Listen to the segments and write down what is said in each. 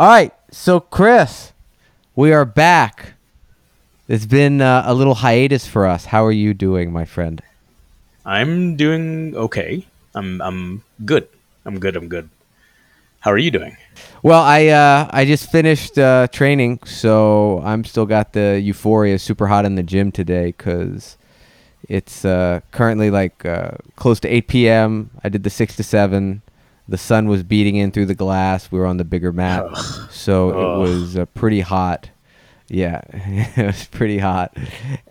All right, so Chris, we are back. It's been uh, a little hiatus for us. How are you doing, my friend? I'm doing okay. I'm I'm good. I'm good. I'm good. How are you doing? Well, I uh, I just finished uh, training, so I'm still got the euphoria super hot in the gym today because it's uh, currently like uh, close to 8 p.m. I did the six to seven. The sun was beating in through the glass. We were on the bigger mat, so it was uh, pretty hot. Yeah, it was pretty hot,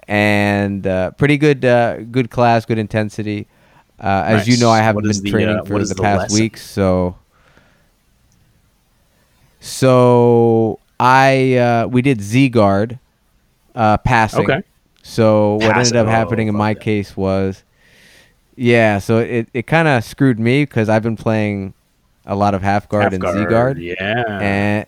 and uh, pretty good uh, good class, good intensity. Uh, as you know, I haven't been the, training uh, for the, the past lesson? weeks, so so I uh, we did Z guard uh, passing. Okay. So what ended up happening Oh, in my case was, yeah. So it it kind of screwed me because I've been playing a lot of half guard and Z guard, Yeah. and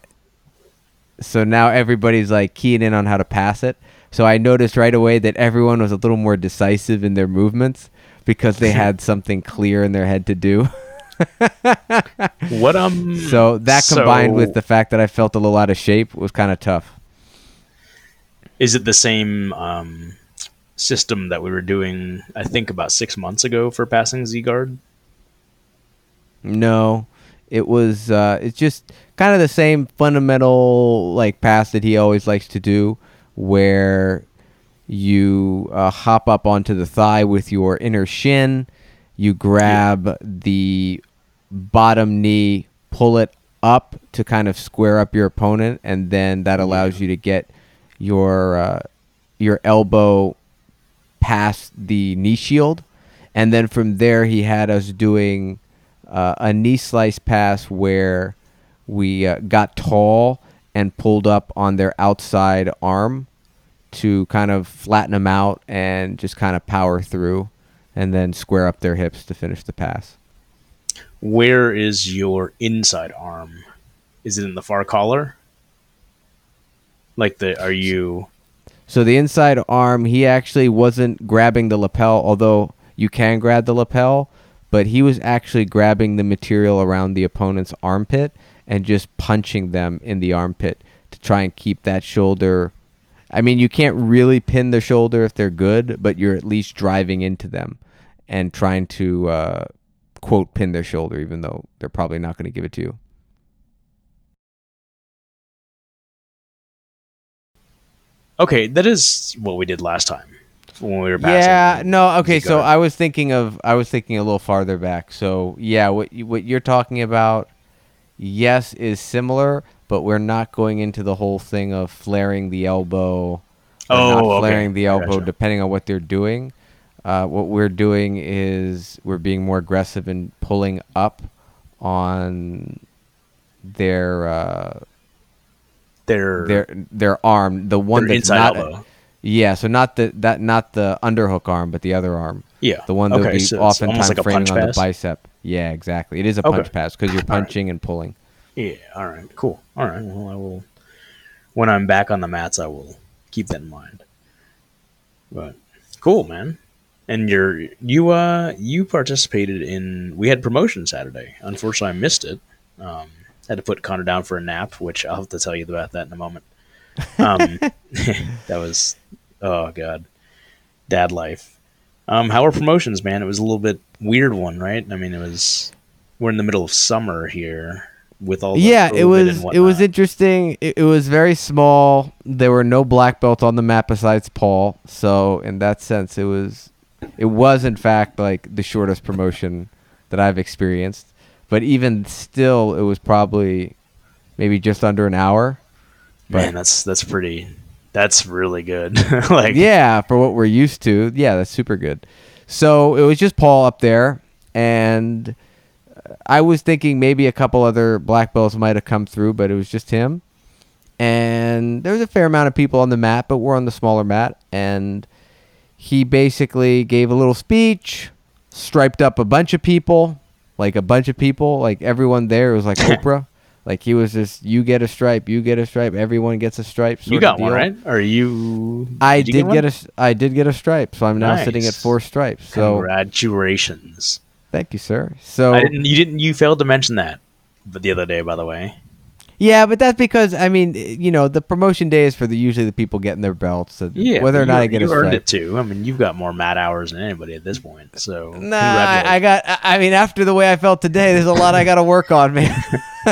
so now everybody's like keying in on how to pass it. So I noticed right away that everyone was a little more decisive in their movements because they had something clear in their head to do. what um. So that combined so with the fact that I felt a little out of shape was kind of tough. is it the same um system that we were doing? I think about six months ago for passing Z guard. No, it was. Uh, it's just kind of the same fundamental like pass that he always likes to do, where you uh, hop up onto the thigh with your inner shin, you grab the bottom knee, pull it up to kind of square up your opponent, and then that allows you to get your uh, your elbow past the knee shield, and then from there he had us doing uh, a knee slice pass where we uh, got tall and pulled up on their outside arm to kind of flatten them out and just kind of power through, and then square up their hips to finish the pass. Where is your inside arm? Is it in the far collar? Like the are you So the inside arm, he actually wasn't grabbing the lapel, although you can grab the lapel, but he was actually grabbing the material around the opponent's armpit and just punching them in the armpit to try and keep that shoulder. I mean, you can't really pin the shoulder if they're good, but you're at least driving into them and trying to uh, quote pin their shoulder, even though they're probably not going to give it to you. Okay, that is what we did last time when we were passing. Yeah, no, okay. So. I was thinking of I was thinking a little farther back. So yeah, what you, what you're talking about, yes, is similar, but we're not going into the whole thing of flaring the elbow. Oh, not okay. flaring the elbow, gotcha. depending on what they're doing. Uh, what we're doing is we're being more aggressive in pulling up on their uh, Their their their arm, the one that's not elbow. yeah, so not the that not the underhook arm, but the other arm. Yeah. The one that would be so oftentimes like framing on the pass? bicep. Yeah, exactly. It is a Okay. punch pass because you're All right. punching and pulling. Yeah. All right. Cool. All right. Well, I will. When I'm back on the mats, I will keep that in mind. But cool, man. And you're you uh you participated in we had promotion Saturday. Unfortunately, I missed it. Um, had to put Connor down for a nap, which I'll have to tell you about that in a moment. Um, that was oh god, dad life. Um, how are promotions, man? It was a little bit weird one, right? I mean, it was we're in the middle of summer here with all the yeah, it was it was interesting. It, it was very small. There were no black belts on the map besides Paul. So in that sense, it was it was in fact like the shortest promotion that I've experienced. But even still, it was probably maybe just under an hour. man. That's that's pretty. That's really good. like yeah, for what we're used to. Yeah, that's super good. So it was just Paul up there, and I was thinking maybe a couple other black belts might have come through, but it was just him. And there was a fair amount of people on the mat, but we're on the smaller mat. And he basically gave a little speech, striped up a bunch of people, like a bunch of people, like everyone there was like Oprah. Like he was just, you get a stripe, you get a stripe, everyone gets a stripe. you got one, right? Or you? I you did get, get, one? a I did get a stripe, so I'm now sitting at four stripes. So Congratulations! thank you, sir. So I didn't. You didn't. You failed to mention that, but the other day, by the way. Yeah, but that's because I mean, you know, the promotion day is for the usually the people getting their belts. So Yeah, whether or not I get you a earned stripe. it too. I mean, you've got more mat hours than anybody at this point. So Nah, I, I got. I I mean, after the way I felt today, there's a lot I got to work on, man.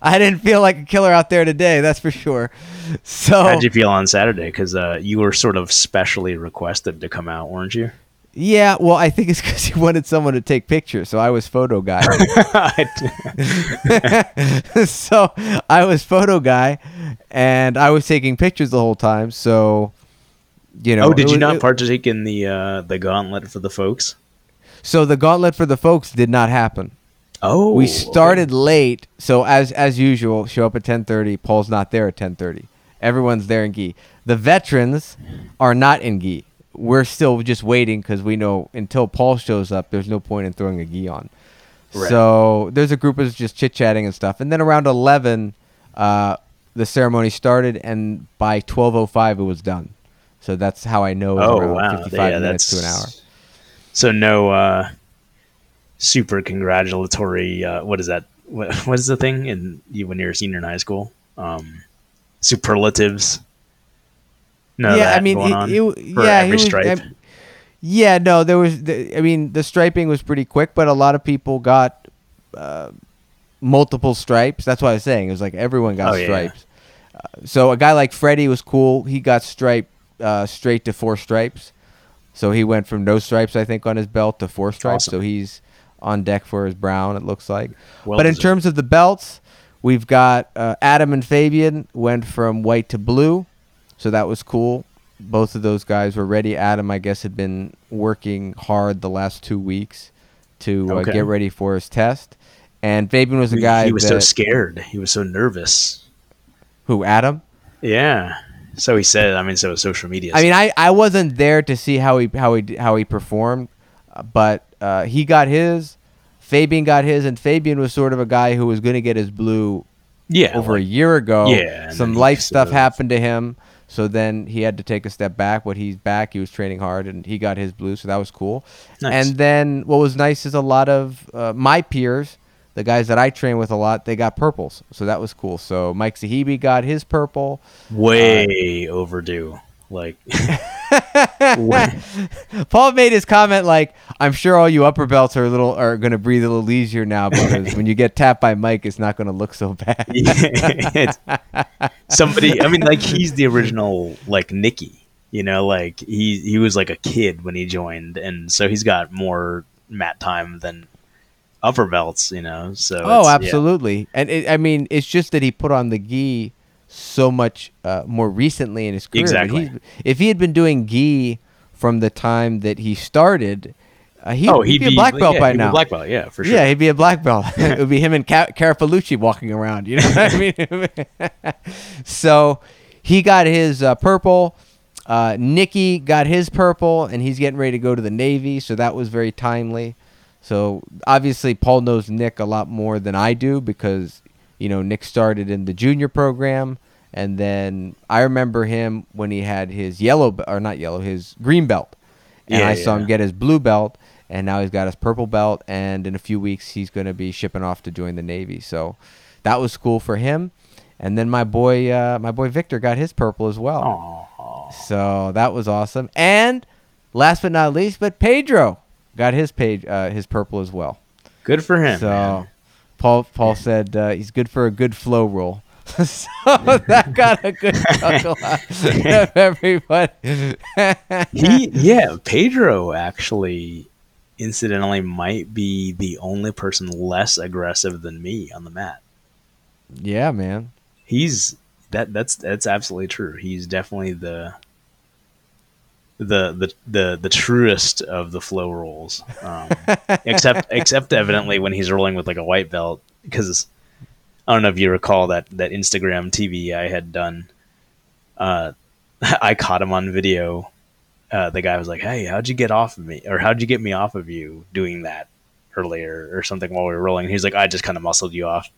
I didn't feel like a killer out there today. That's for sure. So How'd you feel on Saturday? Because uh, you were sort of specially requested to come out, weren't you? Yeah, well, I think it's because he wanted someone to take pictures, so I was photo guy. so I was photo guy, and I was taking pictures the whole time. So, you know. oh, did you was- not it- partake in the uh, the gauntlet for the folks? so the gauntlet for the folks did not happen. Oh, we okay. started late, so as as usual, show up at ten thirty. Paul's not there at ten thirty. Everyone's there in gi. The veterans are not in gi. We're still just waiting because we know until Paul shows up, there's no point in throwing a gi on. Right. So there's a group of just chit chatting and stuff, and then around eleven, uh, the ceremony started, and by twelve oh five, it was done. So that's how I know it was Oh wow, fifty five yeah, minutes that's to an hour. So no uh, super congratulatory. Uh, what is that? What, what is the thing in you when you're a senior in high school? Um, superlatives. No, yeah, I mean, it- it- yeah, every he was, stripe. I- yeah, no, there was. The, I mean, the striping was pretty quick, but a lot of people got uh, multiple stripes. That's what I was saying. It was like everyone got Oh, yeah. stripes. Uh, so a guy like Freddie was cool. He got striped uh, straight to four stripes. So he went from no stripes, I think, on his belt to four stripes. Awesome. So he's on deck for his brown. It looks like. Well but in terms of the belts, we've got uh, Adam and Fabian went from white to blue, so that was cool. Both of those guys were ready. Adam, I guess, had been working hard the last two weeks to uh, Okay. get ready for his test. And Fabian was a guy he was that, so scared. He was so nervous. who Adam. Yeah. So he said. I mean, so was social media. I mean, I, I wasn't there to see how he how he how he performed, uh, but uh, he got his. Fabian got his, and Fabian was sort of a guy who was going to get his blue yeah, over a year ago. Yeah, some life stuff happened to him, so then he had to take a step back. But he's back. He was training hard, and he got his blue, so that was cool. Nice. And then what was nice is a lot of uh, my peers, the guys that I train with a lot, they got purples, so that was cool. So Mike Zahibi got his purple. way overdue. Like, way- Paul made his comment like, "I'm sure all you upper belts are a little are going to breathe a little easier now because when you get tapped by Mike, it's not going to look so bad." Somebody i mean like he's the original like nicky you know like he he was like a kid when he joined and so he's got more mat time than upper belts you know so Oh, it's- yeah. absolutely. And it, I mean, it's just that he put on the gi so much uh, more recently in his career. Exactly. he's- If he had been doing gi from the time that he started, uh, he'd, oh he'd, he'd be a black belt yeah, by he'd be now. black belt yeah for sure Yeah, he'd be a black belt. it would be him and Ca- Carafalucci walking around. You know what I mean? so he got his uh, purple. Uh, Nicky got his purple, and he's getting ready to go to the Navy. So that was very timely. So obviously, Paul knows Nick a lot more than I do because you know Nick started in the junior program, and then I remember him when he had his yellow or not yellow, his green belt, and Yeah, I saw him get his blue belt, and now he's got his purple belt, and in a few weeks he's going to be shipping off to join the Navy. So that was cool for him. And then my boy, uh, my boy Victor got his purple as well. Aw. So that was awesome. And last but not least, but Pedro got his page, uh, his purple as well. good for him so man. Paul Paul said uh, he's good for a good flow roll. so that got a good chuckle out of everybody. he yeah pedro actually incidentally might be the only person less aggressive than me on the mat yeah, man. he's that that's that's absolutely true. He's definitely the the the the, the truest of the flow rolls. Um, except except evidently when he's rolling with like a white belt because I don't know if you recall that that Instagram TV I had done. Uh, I caught him on video. Uh, the guy was like, "Hey, how'd you get off of me? Or how'd you get me off of you doing that earlier, or something while we were rolling?" He's like, "I just kind of muscled you off."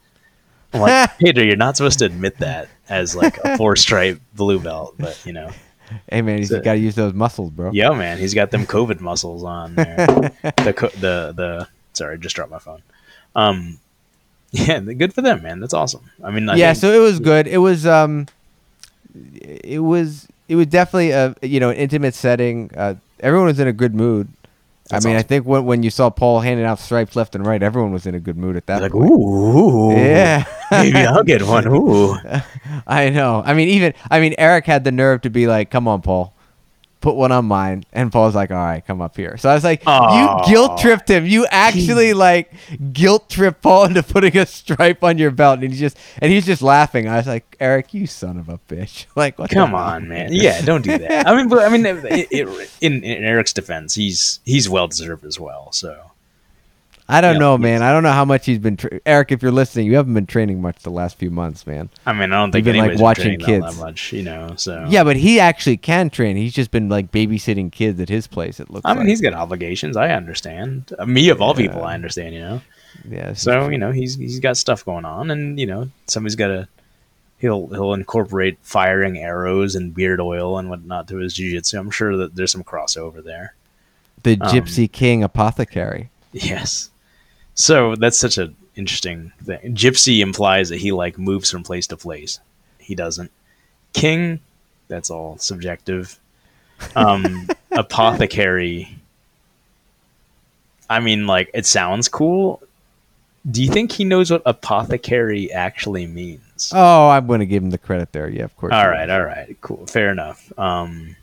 I'm like, Peter, you're not supposed to admit that as like a four stripe blue belt, but you know, Hey man, he's So- got to use those muscles, bro. yeah, man, he's got them COVID muscles on there. the co- the the sorry, I just dropped my phone. Um, Yeah, good for them, man. That's awesome. I mean, I yeah, think- so it was good. It was um, it was it was definitely a you know an intimate setting. Uh, everyone was in a good mood. That's I mean, I think when when you saw Paul handing out stripes left and right, everyone was in a good mood at that like, point. ooh, Yeah, maybe I'll get one. Ooh, I know. I mean, even I mean, Eric had the nerve to be like, "Come on, Paul, put one on mine," and Paul's like, "All right, come up here." So I was like, Aw. "You guilt tripped him. You actually like guilt tripped Paul into putting a stripe on your belt," and he's just and he's just laughing. I was like, "Eric, you son of a bitch! Like, what come on, man. Yeah, don't do that. I mean, but I mean, it, it, in, in Eric's defense, he's he's well deserved as well. So I don't Yeah, know, man. I don't know how much he's been. Tra- Eric, if you're listening, you haven't been training much the last few months, man. I mean, I don't think You've been, like, been watching that- kids. that much, you know. So Yeah, but he actually can train. He's just been like babysitting kids at his place. It looks. I mean, like. he's got obligations. I understand. Uh, me of all people, I understand. You know. yeah. So you know, he's he's got stuff going on, and you know, somebody's got to. He'll he'll incorporate firing arrows and beard oil and whatnot to his jiu-jitsu. I'm sure that there's some crossover there. the um, Gypsy King apothecary. Yes. So that's such an interesting thing. Gypsy implies that he like moves from place to place. He doesn't. King, that's all subjective. Um, apothecary. I mean, like it sounds cool. Do you think he knows what apothecary actually means? Oh, I'm going to give him the credit there. Yeah, of course. all right, all right, cool, fair enough. Um,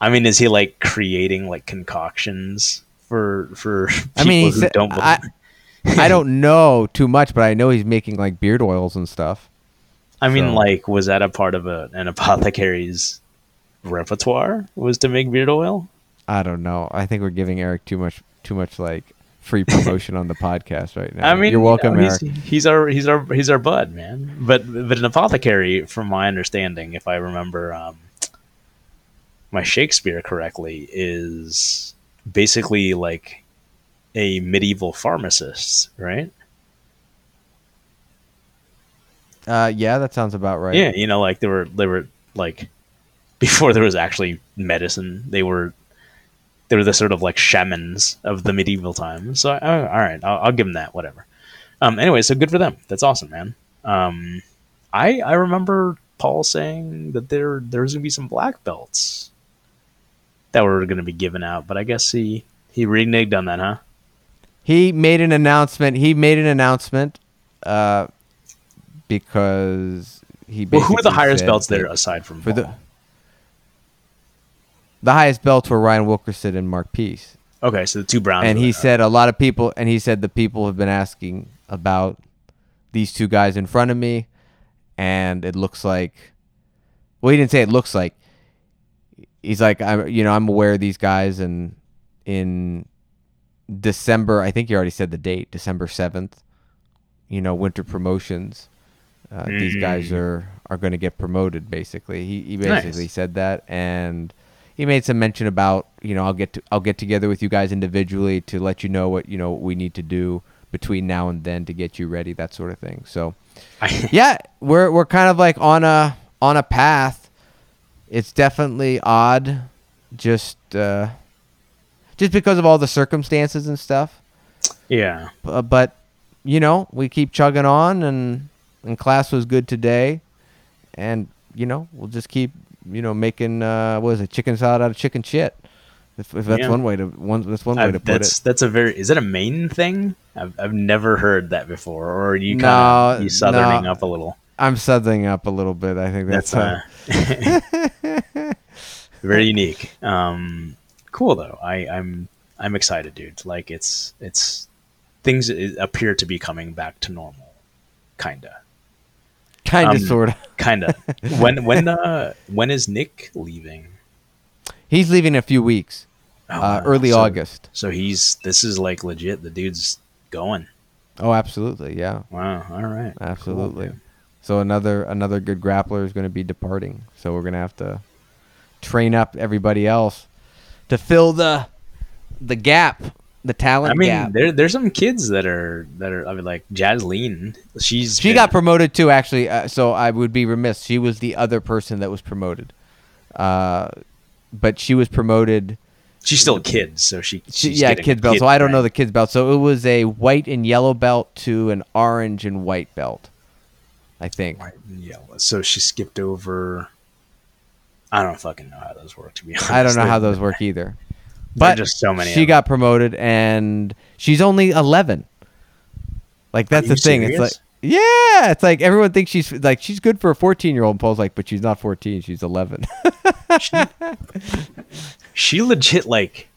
I mean, is he like creating like concoctions for for people I mean, who said- don't? I, I don't know too much, but I know he's making like beard oils and stuff. I mean, So- like, was that a part of a, an apothecary's repertoire? Was to make beard oil? I don't know. I think we're giving Eric too much too much like free promotion on the podcast right now. I mean, you're welcome, you know, Eric. he's, he's our he's our he's our bud, man. But but an apothecary, from my understanding, if I remember um, my Shakespeare correctly, is basically like a medieval pharmacist, right? Uh, yeah, that sounds about right. Yeah, you know, like they were they were like before there was actually medicine, they were they were the sort of like shamans of the medieval times. So, uh, all right, I'll, I'll give them that. Whatever. Um. Anyway, so good for them. That's awesome, man. Um, I I remember Paul saying that there there's gonna be some black belts that were gonna be given out, but I guess he he reneged on that, huh? He made an announcement. He made an announcement, uh, because he. Well, who are the highest belts there aside from For the Paul? the highest belts were Ryan Wilkerson and Mark Peace. Okay, so the two Browns. and he said a lot of people and he said the people have been asking about these two guys in front of me and it looks like well he didn't say it looks like he's like i'm you know i'm aware of these guys and in december i think you already said the date december 7th you know winter promotions uh, these guys Mm. are are going to get promoted basically he, he Nice. basically said that and he made some mention about you know I'll get to, I'll get together with you guys individually to let you know what you know what we need to do between now and then to get you ready that sort of thing. So yeah, we're we're kind of like on a on a path. It's definitely odd, just uh, just because of all the circumstances and stuff. yeah. Uh, but you know we keep chugging on, and and class was good today, and you know we'll just keep you know making uh, what is it chicken salad out of chicken shit. If, if that's Yeah. one way to one that's one way I've- to put that's it. that's a very is it a Maine thing? I've I've never heard that before. Or are you kind No, of you southerning no. up a little? I'm southerning up a little bit. I think that's, That's uh, very unique. Um, cool though. I I'm I'm excited, dude. Like it's it's things appear to be coming back to normal, kinda, kind of um, sort of. kinda. when when uh when is Nick leaving? He's leaving in a few weeks, Oh, uh, early So- August. So he's this is like legit. The dude's going. Oh, absolutely, yeah, Wow. All right. Absolutely. man. So another another good grappler is going to be departing. So we're going to have to train up everybody else to fill the the gap, the talent I mean, gap. there there's some kids that are that are. I mean, like Jasleen. She's She been- got promoted too, actually. Uh, so I would be remiss. She was the other person that was promoted, uh, but she was promoted. She's still a kid, so she. Yeah, kids belt. kid so I don't know the kids belt. So it was a white and yellow belt to an orange and white belt. I think. White and yellow. So she skipped over. I don't fucking know how those work. To be honest, I don't know how those work either. But just so many. she got promoted and she's only 11. Like that's the thing. It's like yeah, it's like everyone thinks she's like she's good for a 14-year-old Paul's like but she's not 14, she's 11. them. she legit like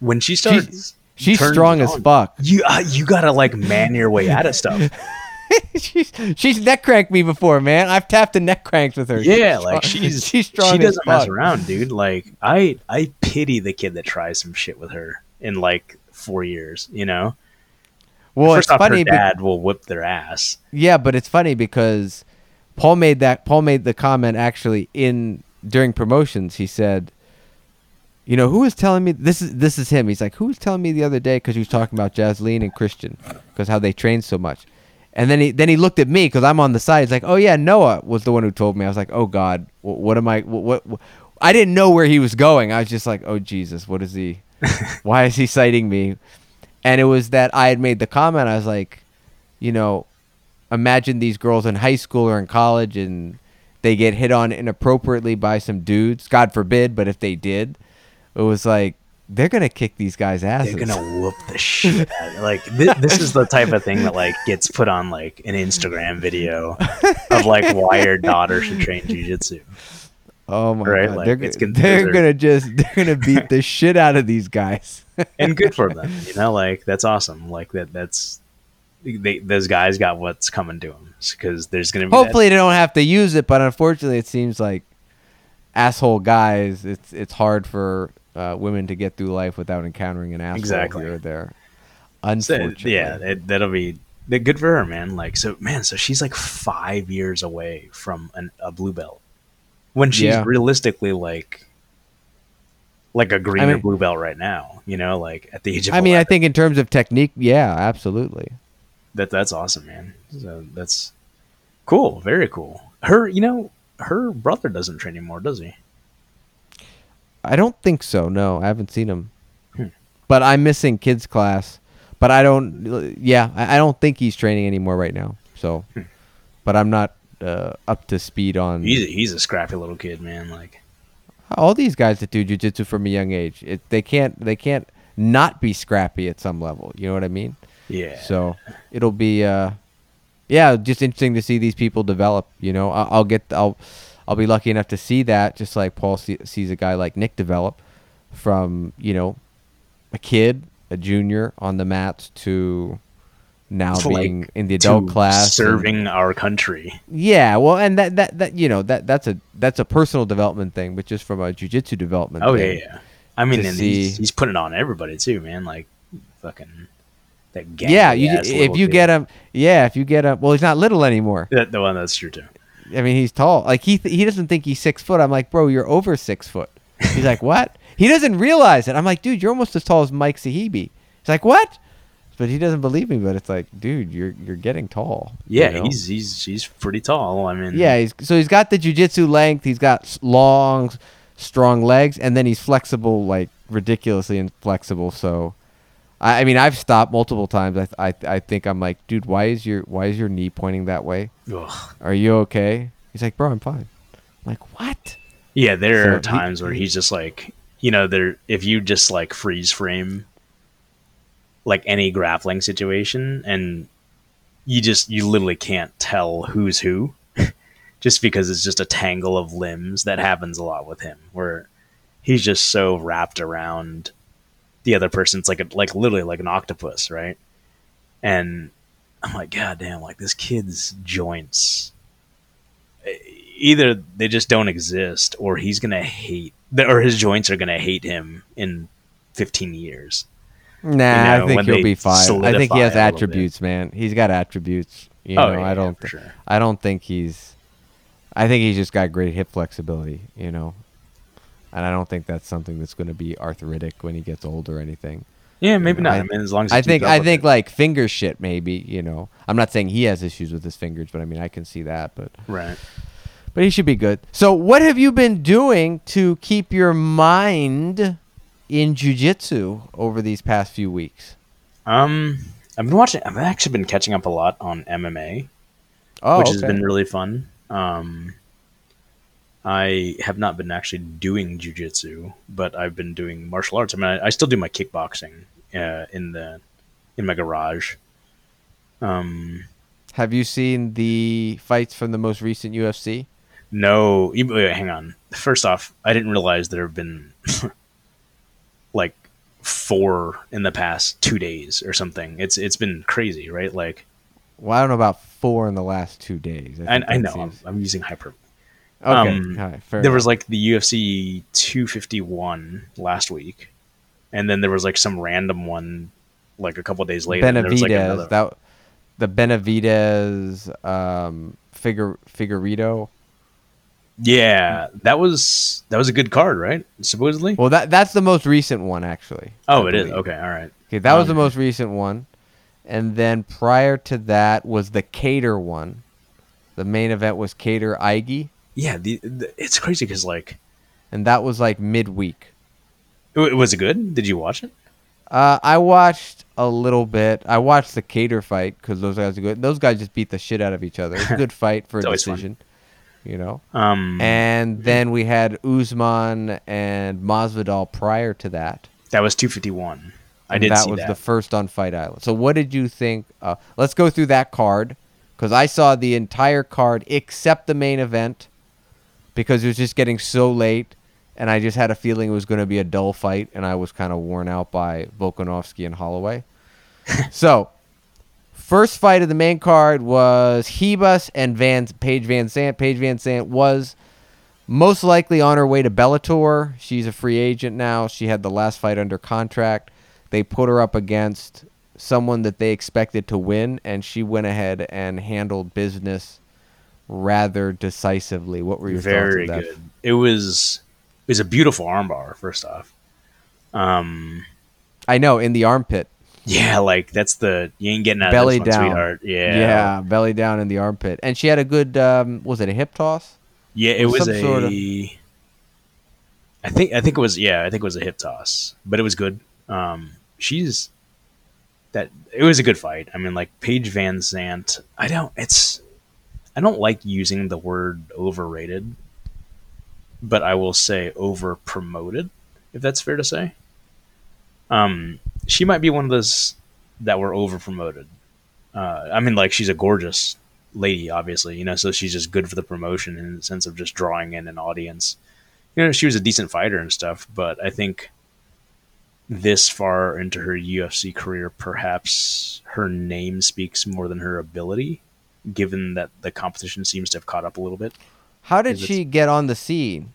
when she starts. she's strong as on, fuck. You uh, you gotta like man your way out of stuff. she's she's neck cranked me before, man. I've tapped the neck cranks with her. Yeah, She's like strong- she's she's strong She doesn't mess around, dude. Like I I pity the kid that tries some shit with her in like four years. You know, Well, first it's off, funny her be- dad will whip their ass. Yeah, but it's funny because Paul made that Paul made the comment actually in during promotions. He said, "You know who was telling me this is this is him." He's like, "Who was telling me the other day?" Because he was talking about Jasleen and Christian because how they train so much. And then he then he looked at me because I'm on the side. He's like, "Oh yeah, Noah was the one who told me." I was like, "Oh God, what, what am I? What, what, what?" I didn't know where he was going. I was just like, "Oh Jesus, what is he? Why is he citing me?" And it was that I had made the comment. I was like, you know, imagine these girls in high school or in college and they get hit on inappropriately by some dudes. God forbid, but if they did, it was like they're gonna kick these guys' asses. They're gonna whoop the shit out. Like this, this is the type of thing that like gets put on like an Instagram video of like why your daughter should train jujitsu. oh my right, god, like, they're, gonna- they're gonna just they're gonna beat the shit out of these guys. and good for them. You know, like that's awesome. Like that. That's they, those guys got what's coming to them because there's gonna be that- Hopefully, they don't have to use it, but unfortunately, it seems like asshole guys. It's it's hard for uh, women to get through life without encountering an asshole Exactly. here or there. So, yeah, it, that'll be good for her, man. Like, so, man, so she's like five years away from an, a blue belt when she's Yeah. realistically like, like a green I or blue belt right now. You know, like at the age of. I mean, I think in terms of technique, yeah, absolutely. that that's awesome, man. So that's cool, very cool. Her, you know, her brother doesn't train anymore, does he? I don't think so. No, I haven't seen him. Hmm. But I'm missing kids class. But I don't. Yeah, I, I don't think he's training anymore right now. So, but I'm not uh, up to speed on He's a, he's a scrappy little kid, man. Like, all these guys that do jujitsu from a young age. It, they can't. They can't not be scrappy at some level. You know what I mean? yeah. So it'll be, uh, yeah, just interesting to see these people develop. You know, I'll, I'll get, I'll, I'll be lucky enough to see that, just like Paul see, sees a guy like Nick develop from, you know, a kid, a junior on the mats to now To, like, being in the adult class, and- serving our country. yeah, well, and that that that you know that that's a that's a personal development thing, but just from a jujitsu development. Oh yeah, yeah. I mean, and he's, see- he's putting on everybody too, man. Like, fucking that. yeah. You, if you kid. get him, yeah, if you get him, well, he's not little anymore. that, the one that's true too. I mean, he's tall. Like he th- he doesn't think he's six foot. I'm like, bro, you're over six foot. He's like, what? He doesn't realize it. I'm like, dude, you're almost as tall as Mike Sahibi. He's like, what? But he doesn't believe me. But it's like, dude, you're you're getting tall. you Yeah, know? he's he's he's pretty tall. I mean, yeah. He's so he's got the jujitsu length. He's got long, strong legs, and then he's flexible, like ridiculously inflexible. So, I, I mean, I've stopped multiple times. I, I I think I'm like, dude, why is your why is your knee pointing that way? Ugh. Are you okay? He's like, bro, I'm fine. I'm like, what? yeah. There So are he- times where he's just like, you know, there if you just like freeze frame, like any grappling situation, and you just you literally can't tell who's who, just because it's just a tangle of limbs. That happens a lot with him, where he's just so wrapped around the other person's like a, like literally like an octopus, right? And I'm like, God damn, like this kid's joints. Either they just don't exist, or he's gonna hate, or his joints are gonna hate him in 15 years. Nah, You know, I think he'll be fine. I think he has attributes, man. He's got attributes. You oh, know, oh, yeah, I don't. for th- sure. I don't think he's. I think he's just got great hip flexibility. You know, and I don't think that's something that's going to be arthritic when he gets old or anything. Yeah, maybe know, not. I- I, mean, as long as I think. I think it. like finger shit. Maybe you know. I'm not saying he has issues with his fingers, but I mean I can see that. But right. but he should be good. So what have you been doing to keep your mind in jujitsu over these past few weeks? Um, I've been watching. I've actually been catching up a lot on MMA, Oh, which has been really fun. Um, I have not been actually doing jujitsu, but I've been doing martial arts. I mean, I, I still do my kickboxing uh, in the in my garage. Um, Have you seen the fights from the most recent UFC? no, wait, hang on. First off, I didn't realize there have been like four in the past two days or something. It's it's been crazy, right? Like Well, I don't know about four in the last two days. I, think I know seems- I'm, I'm using hyperbole. Okay. um, right, fair there enough. was like the UFC 251 last week, and then there was like some random one like a couple days later. and there like, another- that the Benavidez um, Figur Figueiredo. yeah, that was that was a good card, right? Supposedly. Well, that that's the most recent one actually. oh, I it is. Okay, all right. Okay, that was the Um, most recent one, and then prior to that was the Kattar one. The main event was Kattar Ige, Yeah, the, the, it's crazy because like, and that was like midweek. w- was it good? Did you watch it? Uh, I watched a little bit. I watched the Kattar fight because those guys are good. Those guys just beat the shit out of each other. It's a good fight for a always fun. decision, you know. Um, And then we had Usman and Masvidal prior to that. that was 251. I did that was that. the first on Fight Island. So what did you think? Uh, let's go through that card because I saw the entire card except the main event because it was just getting so late, and I just had a feeling it was going to be a dull fight, and I was kind of worn out by Volkanovski and Holloway. so, first fight of the main card was Ribas and Van Paige VanZant. Paige VanZant was most likely on her way to Bellator. She's a free agent now. She had the last fight under contract. They put her up against someone that they expected to win, and she went ahead and handled business rather decisively. What were your very thoughts that? good. It was it was a beautiful armbar. First off, um, I know in the armpit, yeah, like that's the you ain't getting out belly of this one, down, sweetheart. Yeah, yeah, belly down in the armpit, and she had a good. Um, was it a hip toss? yeah. It was some a. sort of- I think I think it was yeah I think it was a hip toss, but it was good. Um, she's that it was a good fight. I mean, like Paige VanZant. I don't. It's I don't like using the word overrated, but I will say over promoted, if that's fair to say. Um, she might be one of those that were over promoted. Uh, I mean, like she's a gorgeous lady, obviously, you know, so she's just good for the promotion in the sense of just drawing in an audience. You know, she was a decent fighter and stuff, but I think this far into her UFC career, perhaps her name speaks more than her ability, given that the competition seems to have caught up a little bit. How did she get on the scene?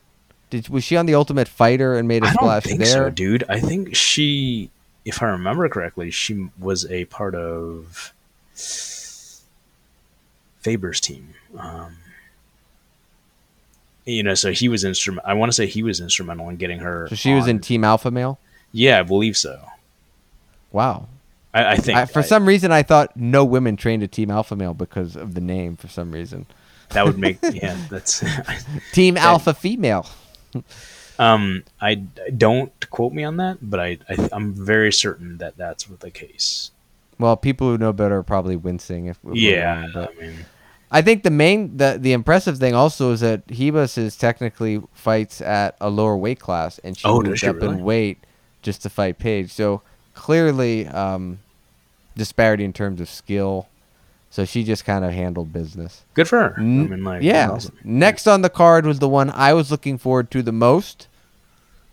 Did was she on the Ultimate Fighter and made a I splash think there? so, dude. I think she, if I remember correctly, she was a part of Faber's team. Um, you know, so he was instrumental. I want to say he was instrumental in getting her. So she was in Team Alpha Male. Yeah, I believe so. Wow. I, I think I, for I- some reason, I thought no women trained at Team Alpha Male because of the name. For some reason, that would make yeah. That's Team Alpha Female. um. I don't quote me on that, but I, I I'm very certain that that's what the case. Well, people who know better are probably wincing if. if Yeah, wrong, but I mean, I think the main the the impressive thing also is that Ribas is technically fights at a lower weight class, and she Oh, moved she up really? in weight just to fight Paige. So clearly, um, disparity in terms of skill. So she just kind of handled business. good for her. I mean, like, yeah. awesome. Next on the card was the one I was looking forward to the most.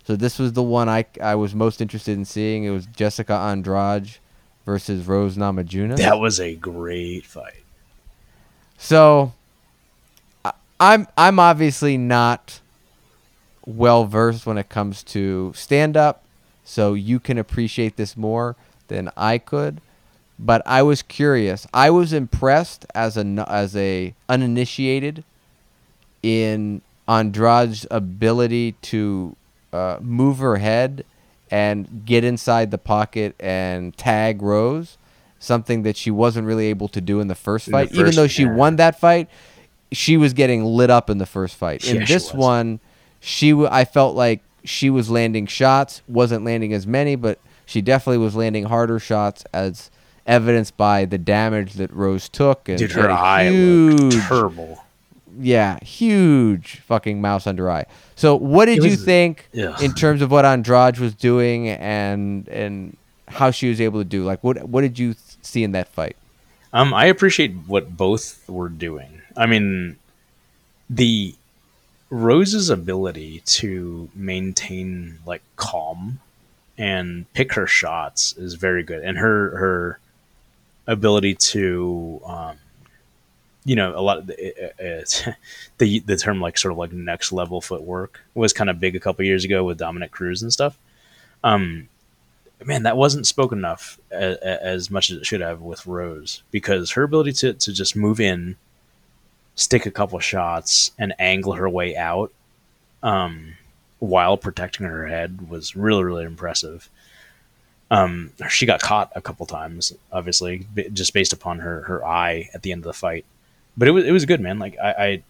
So this was the one I I was most interested in seeing. It was Jessica Andrade versus Rose Namajunas. That was a great fight. So I- I'm I'm obviously not well versed when it comes to stand up, so you can appreciate this more than I could. But I was curious. I was impressed as a as a uninitiated in Andrade's ability to uh, move her head and get inside the pocket and tag Rose, something that she wasn't really able to do in the first In the fight. Even though she yeah. won that fight, she was getting lit up in the first fight. In Yeah, she this one, she I felt like she was landing shots, wasn't landing as many, but she definitely was landing harder shots as evidenced by the damage that Rose took. And Dude, her eye huge, terrible. yeah, huge fucking mouse under eye. So, what did It you think Ugh. in terms of what Andrade was doing and and how she was able to do? Like, what what did you see in that fight? Um, I appreciate what both were doing. I mean, the Rose's ability to maintain like calm and pick her shots is very good, and her her ability to, um, you know, a lot of the, the the term like sort of like next level footwork was kind of big a couple years ago with Dominick Cruz and stuff. Um, man, that wasn't spoken enough as, as much as it should have with Rose because her ability to, to just move in, stick a couple shots, and angle her way out um, while protecting her head was really, really impressive. Um, she got caught a couple times, obviously, just based upon her, her eye at the end of the fight. But it was it was good, man. Like I, I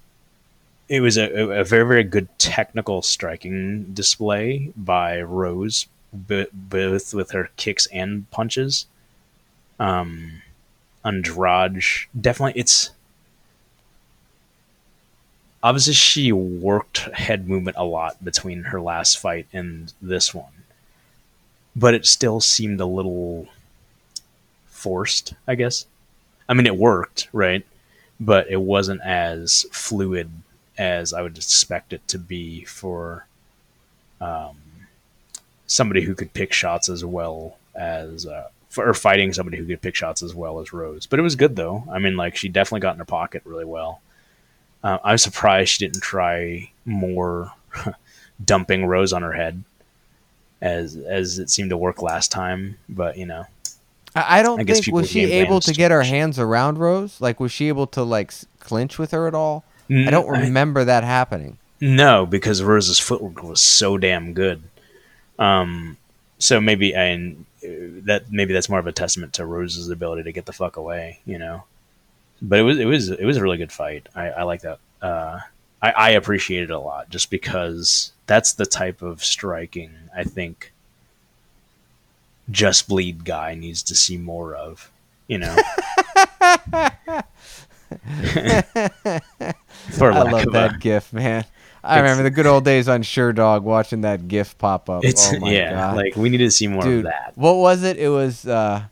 it was a, a very very good technical striking display by Rose, both with her kicks and punches. Um, Andrade definitely it's obviously she worked head movement a lot between her last fight and this one, but it still seemed a little forced. I guess. I mean, it worked, right? But it wasn't as fluid as I would expect it to be for um, somebody who could pick shots as well as uh, for, or fighting somebody who could pick shots as well as Rose. But it was good though. I mean, like she definitely got in her pocket really well. Uh, I was surprised she didn't try more dumping Rose on her head, as as it seemed to work last time. But you know, I, I don't I think was she able to get her hands around Rose. Like, was she able to like clinch with her at all? I don't Mm, I- remember that happening. No, because Rose's footwork was so damn good. Um, so maybe and that maybe that's more of a testament to Rose's ability to get the fuck away, you know. But it was it was it was a really good fight. I, I like that. Uh, I, I appreciate it a lot just because that's the type of striking I think Just Bleed guy needs to see more of. You know, for I love that a, gif, man. I remember the good old days on Sherdog watching that gif pop up. it's oh my yeah, god. like we need to see more Dude, of that. what was it? It was uh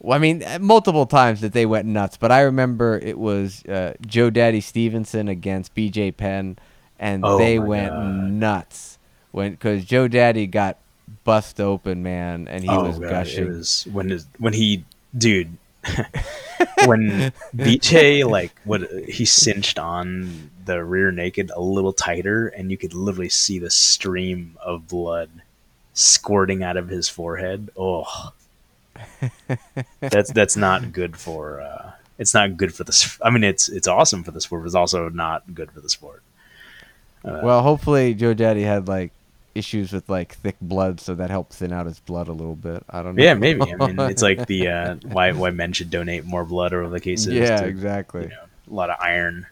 well, I mean, uh, multiple times that they went nuts, but I remember it was uh, Joe Daddy Stevenson against BJ Penn, and Oh they went God. nuts when because Joe Daddy got bust open, man, and he was Oh, God, gushing. It was when his, when he dude when BJ like what he cinched on the rear naked a little tighter and you could literally see the stream of blood squirting out of his forehead. Oh. that's that's not good for uh it's not good for the s- I mean it's it's awesome for the sport but it's also not good for the sport. Uh, well, hopefully Joe Daddy had like issues with like thick blood, so that helped thin out his blood a little bit. I don't know. yeah, maybe. I mean, it's like the uh, why why men should donate more blood or the case is. yeah, to, exactly. you know, a lot of iron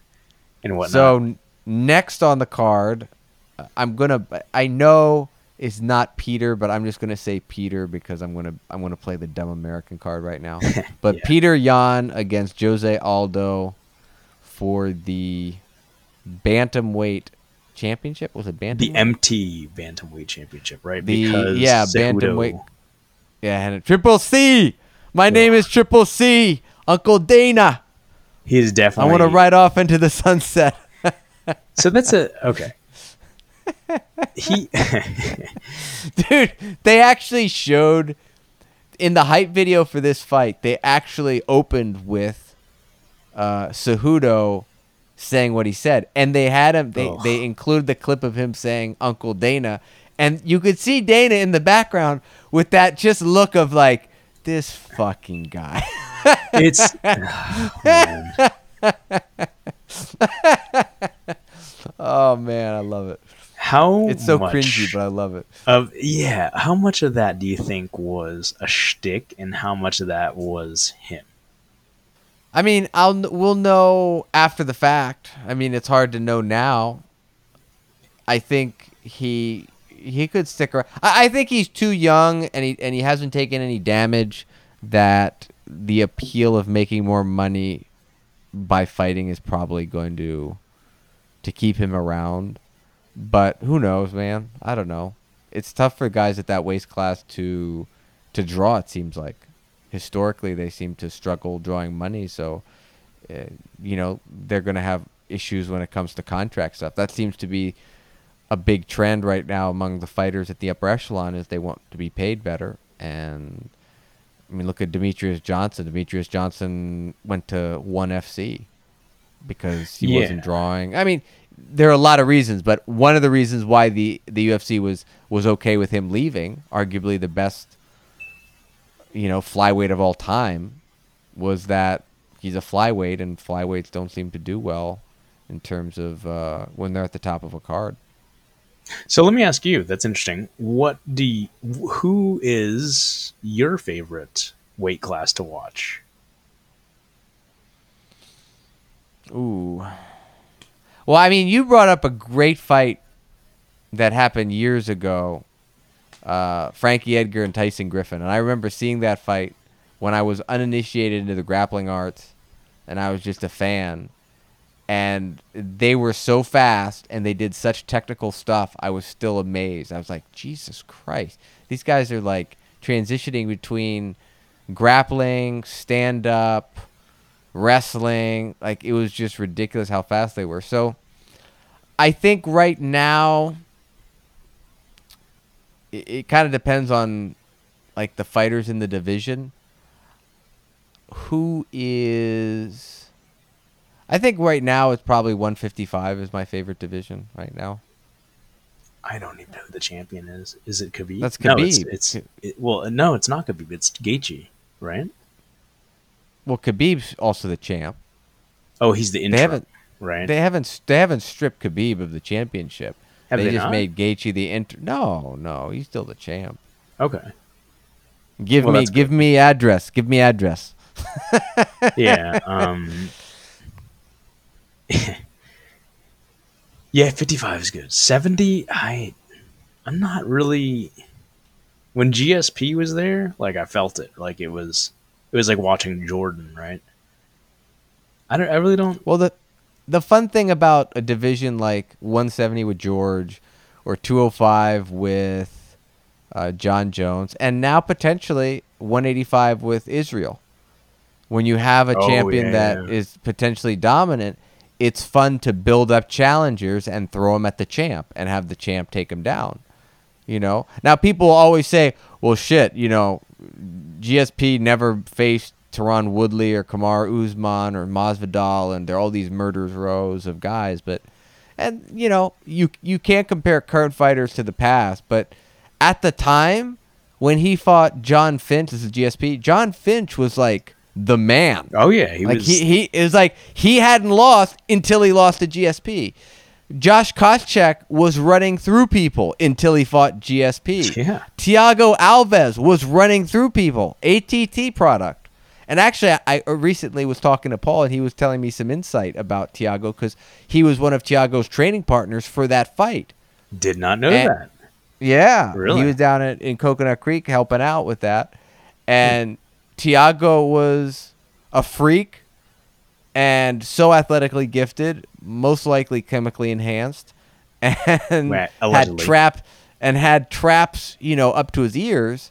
and whatnot. So next on the card, uh, I'm gonna. I know it's not Peter, but I'm just gonna say Peter because I'm gonna I'm gonna play the dumb American card right now. But Yeah. Peter Yan against Jose Aldo for the bantamweight championship. Was it bantamweight? the MT bantamweight championship, right? The- yeah, Cejudo- bantamweight- yeah, and Triple C. My name is Triple C. Uncle Dana. He is definitely. I want to ride off into the sunset. So that's a okay. He Dude, they actually showed in the hype video for this fight, they actually opened with uh Cejudo saying what he said. And they had him they, they included the clip of him saying Uncle Dana. And you could see Dana in the background with that just look of like this fucking guy. it's oh, man. oh man, I love it. How It's so cringy, but I love it. of yeah. How much of that do you think was a shtick, and how much of that was him? I mean, I'll we'll know after the fact. I mean, it's hard to know now. I think he he could stick around. I, I think he's too young, and he and he hasn't taken any damage. That the appeal of making more money by fighting is probably going to to keep him around. But who knows, man? I don't know. It's tough for guys at that weight class to to draw. It seems like historically they seem to struggle drawing money. So, uh, you know, they're going to have issues when it comes to contract stuff. That seems to be a big trend right now among the fighters at the upper echelon is they want to be paid better. And I mean, look at Demetrious Johnson. Demetrious Johnson went to ONE FC because he Yeah. wasn't drawing. I mean, there are a lot of reasons, but one of the reasons why the the UFC was was okay with him leaving, arguably the best, you know, flyweight of all time, was that he's a flyweight, and flyweights don't seem to do well in terms of uh, when they're at the top of a card. So let me ask you. That's interesting. What do you, who is your favorite weight class to watch? Ooh. Well, I mean, you brought up a great fight that happened years ago. Uh, Frankie Edgar and Tyson Griffin, and I remember seeing that fight when I was uninitiated into the grappling arts, and I was just a fan. And they were so fast, and they did such technical stuff. I was still amazed. I was like, Jesus Christ, these guys are like transitioning between grappling, stand up, wrestling. Like it was just ridiculous how fast they were. So I think right now it, it kind of depends on like the fighters in the division. Who is I think right now it's probably 155 is my favorite division right now. I don't even know who the champion is. Is it Khabib? That's No, it's, Khabib. it's it, well, no, it's not Khabib. It's Gaethje, right? Well, Khabib's also the champ. Oh, he's the They interim, haven't right? they haven't they haven't stripped Khabib of the championship. Have they, they just not? made Gaethje the inter. No, no, he's still the champ. okay, Give Well, me give me address. Give me address. yeah. Um, yeah, fifty-five is good. Seventy, I, I'm not really. When GSP was there, like I felt it. Like it was, it was like watching Jordan, right? I don't. I really don't. Well, the the fun thing about a division like 170 with George, or 205 with uh, Jon Jones, and now potentially 185 with Israel, when you have a Oh, champion that yeah. is potentially dominant, it's fun to build up challengers and throw them at the champ and have the champ take them down. You know. Now people always say, "Well, shit," you know, GSP never faced Tyron Woodley or Kamaru Usman or Masvidal, and there are all these murders rows of guys. But, and you know, you you can't compare current fighters to the past. But at the time when he fought Jon Fitch as a GSP, Jon Fitch was like the man. Oh yeah, he like was. he he was like he hadn't lost until he lost to GSP. Josh Koscheck was running through people until he fought GSP. Yeah. Thiago Alves was running through people. ATT product. And actually, I recently was talking to Paul, and he was telling me some insight about Thiago because he was one of Thiago's training partners for that fight. did not know and- that. Yeah, Really? He was down at, in Coconut Creek helping out with that, and Thiago was a freak and so athletically gifted, most likely chemically enhanced, and Right, had trap and had traps, you know, up to his ears,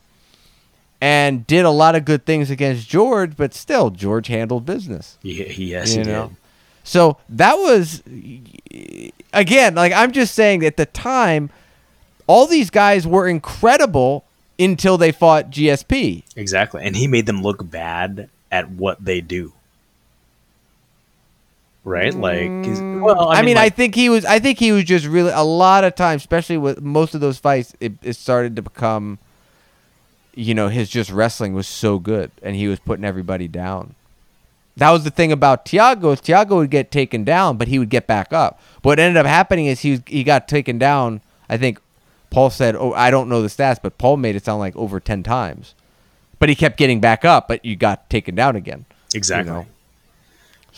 and did a lot of good things against George, but still George handled business. He yes, You he know. did. So that was again, like I'm just saying at the time, all these guys were incredible until they fought GSP. Exactly, and he made them look bad at what they do. Right, like, 'cause- mm, well, I, I mean, I like, think he was. I think he was just really a lot of times, especially with most of those fights. It, it started to become, you know, his just wrestling was so good, and he was putting everybody down. That was the thing about Thiago. Is Thiago would get taken down, but he would get back up. But what ended up happening is he was- he got taken down. I think Paul said, "Oh, I don't know the stats, but Paul made it sound like over ten times." But he kept getting back up, but you got taken down again. exactly. know.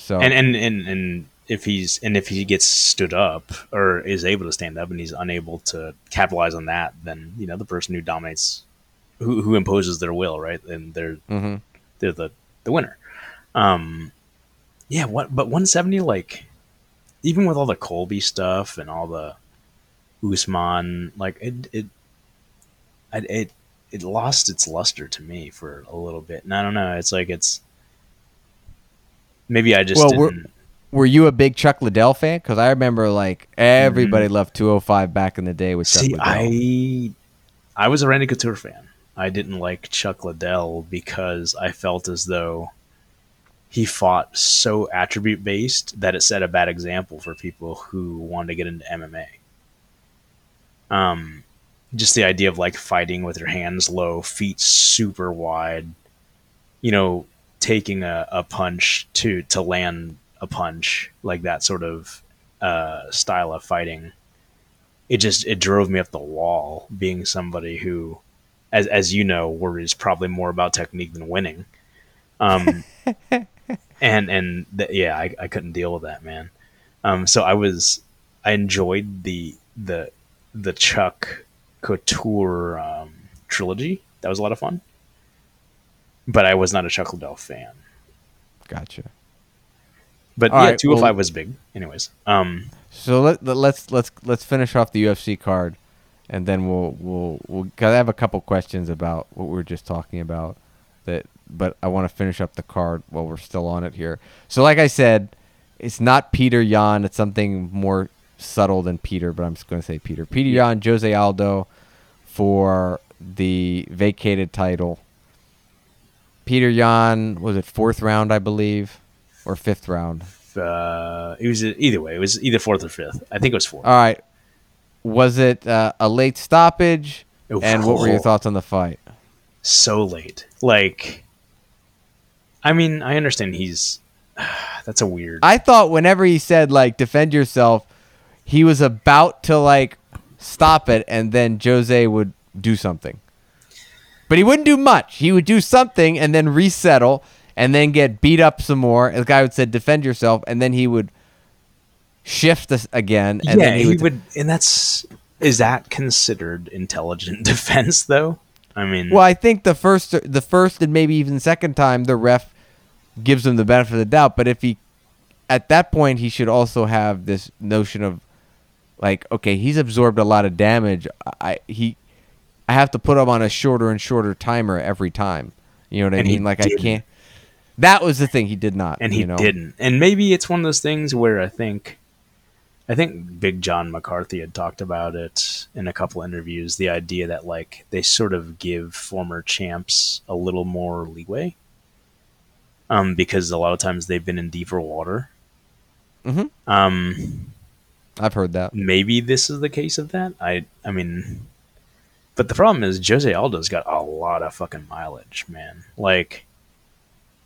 So and and and and if he's and if he gets stood up or is able to stand up and he's unable to capitalize on that, then you know the person who dominates, who who imposes their will, right, and they're hmm they're the the winner. Um, yeah, what? But 170, like, even with all the Colby stuff and all the Usman, like it it I- it it lost its luster to me for a little bit, and I don't know. It's like it's maybe I just Well, we're- Were you a big Chuck Liddell fan? Because I remember like everybody Mm-hmm. loved 205 back in the day with Chuck See, Liddell. I I was a Randy Couture fan. I didn't like Chuck Liddell because I felt as though he fought so attribute based that it set a bad example for people who wanted to get into MMA. Um, just the idea of like fighting with your hands low, feet super wide, you know, taking a, a punch to to land a punch, like that sort of uh, style of fighting. It just it drove me up the wall being somebody who as as you know worries probably more about technique than winning. Um and and th- yeah I, I couldn't deal with that man. Um so i was i enjoyed the the the chuck couture um trilogy. That was a lot of fun but i was not a chuck Doll fan Gotcha. but All yeah right, 205 well- was big anyways um So let, let let's let's let's finish off the UFC card, and then we'll we'll we'll. Cause I have a couple questions about what we were just talking about, that but I want to finish up the card while we're still on it here. So like I said, it's not Peter Yan. It's something more subtle than Peter, but I'm just going to say Peter. Peter Yan, Jose Aldo, for the vacated title. Peter Yan was it fourth round, I believe, or fifth round. uh it was either way it was either fourth or fifth i think it was fourth All right. Was it uh, a late stoppage? Oof. And what were your thoughts on the fight? so late. Like, I mean, I understand he's. That's a weird. I thought whenever he said like defend yourself, he was about to like stop it, and then Jose would do something. But he wouldn't do much. He would do something and then resettle, and then get beat up some more. The guy would say defend yourself, and then he would shift again, and yeah, then he, he, would, would. and that's is that considered intelligent defense though? I mean, Well, I think the first, the first, and maybe even second time, the ref gives him the benefit of the doubt. But if he, at that point, he should also have this notion of, like, okay, he's absorbed a lot of damage. I he, I have to put him on a shorter and shorter timer every time. You know what I And he mean? Like I didn't. can't. That was the thing he did not. and he you know? didn't. And maybe it's one of those things where I think, I think Big John McCarthy had talked about it in a couple interviews. The idea that like they sort of give former champs a little more leeway, um, because a lot of times they've been in deeper water. Mhm. Um, I've heard that. maybe this is the case of that. I I mean, but the problem is Jose Aldo's got a lot of fucking mileage, man. Like,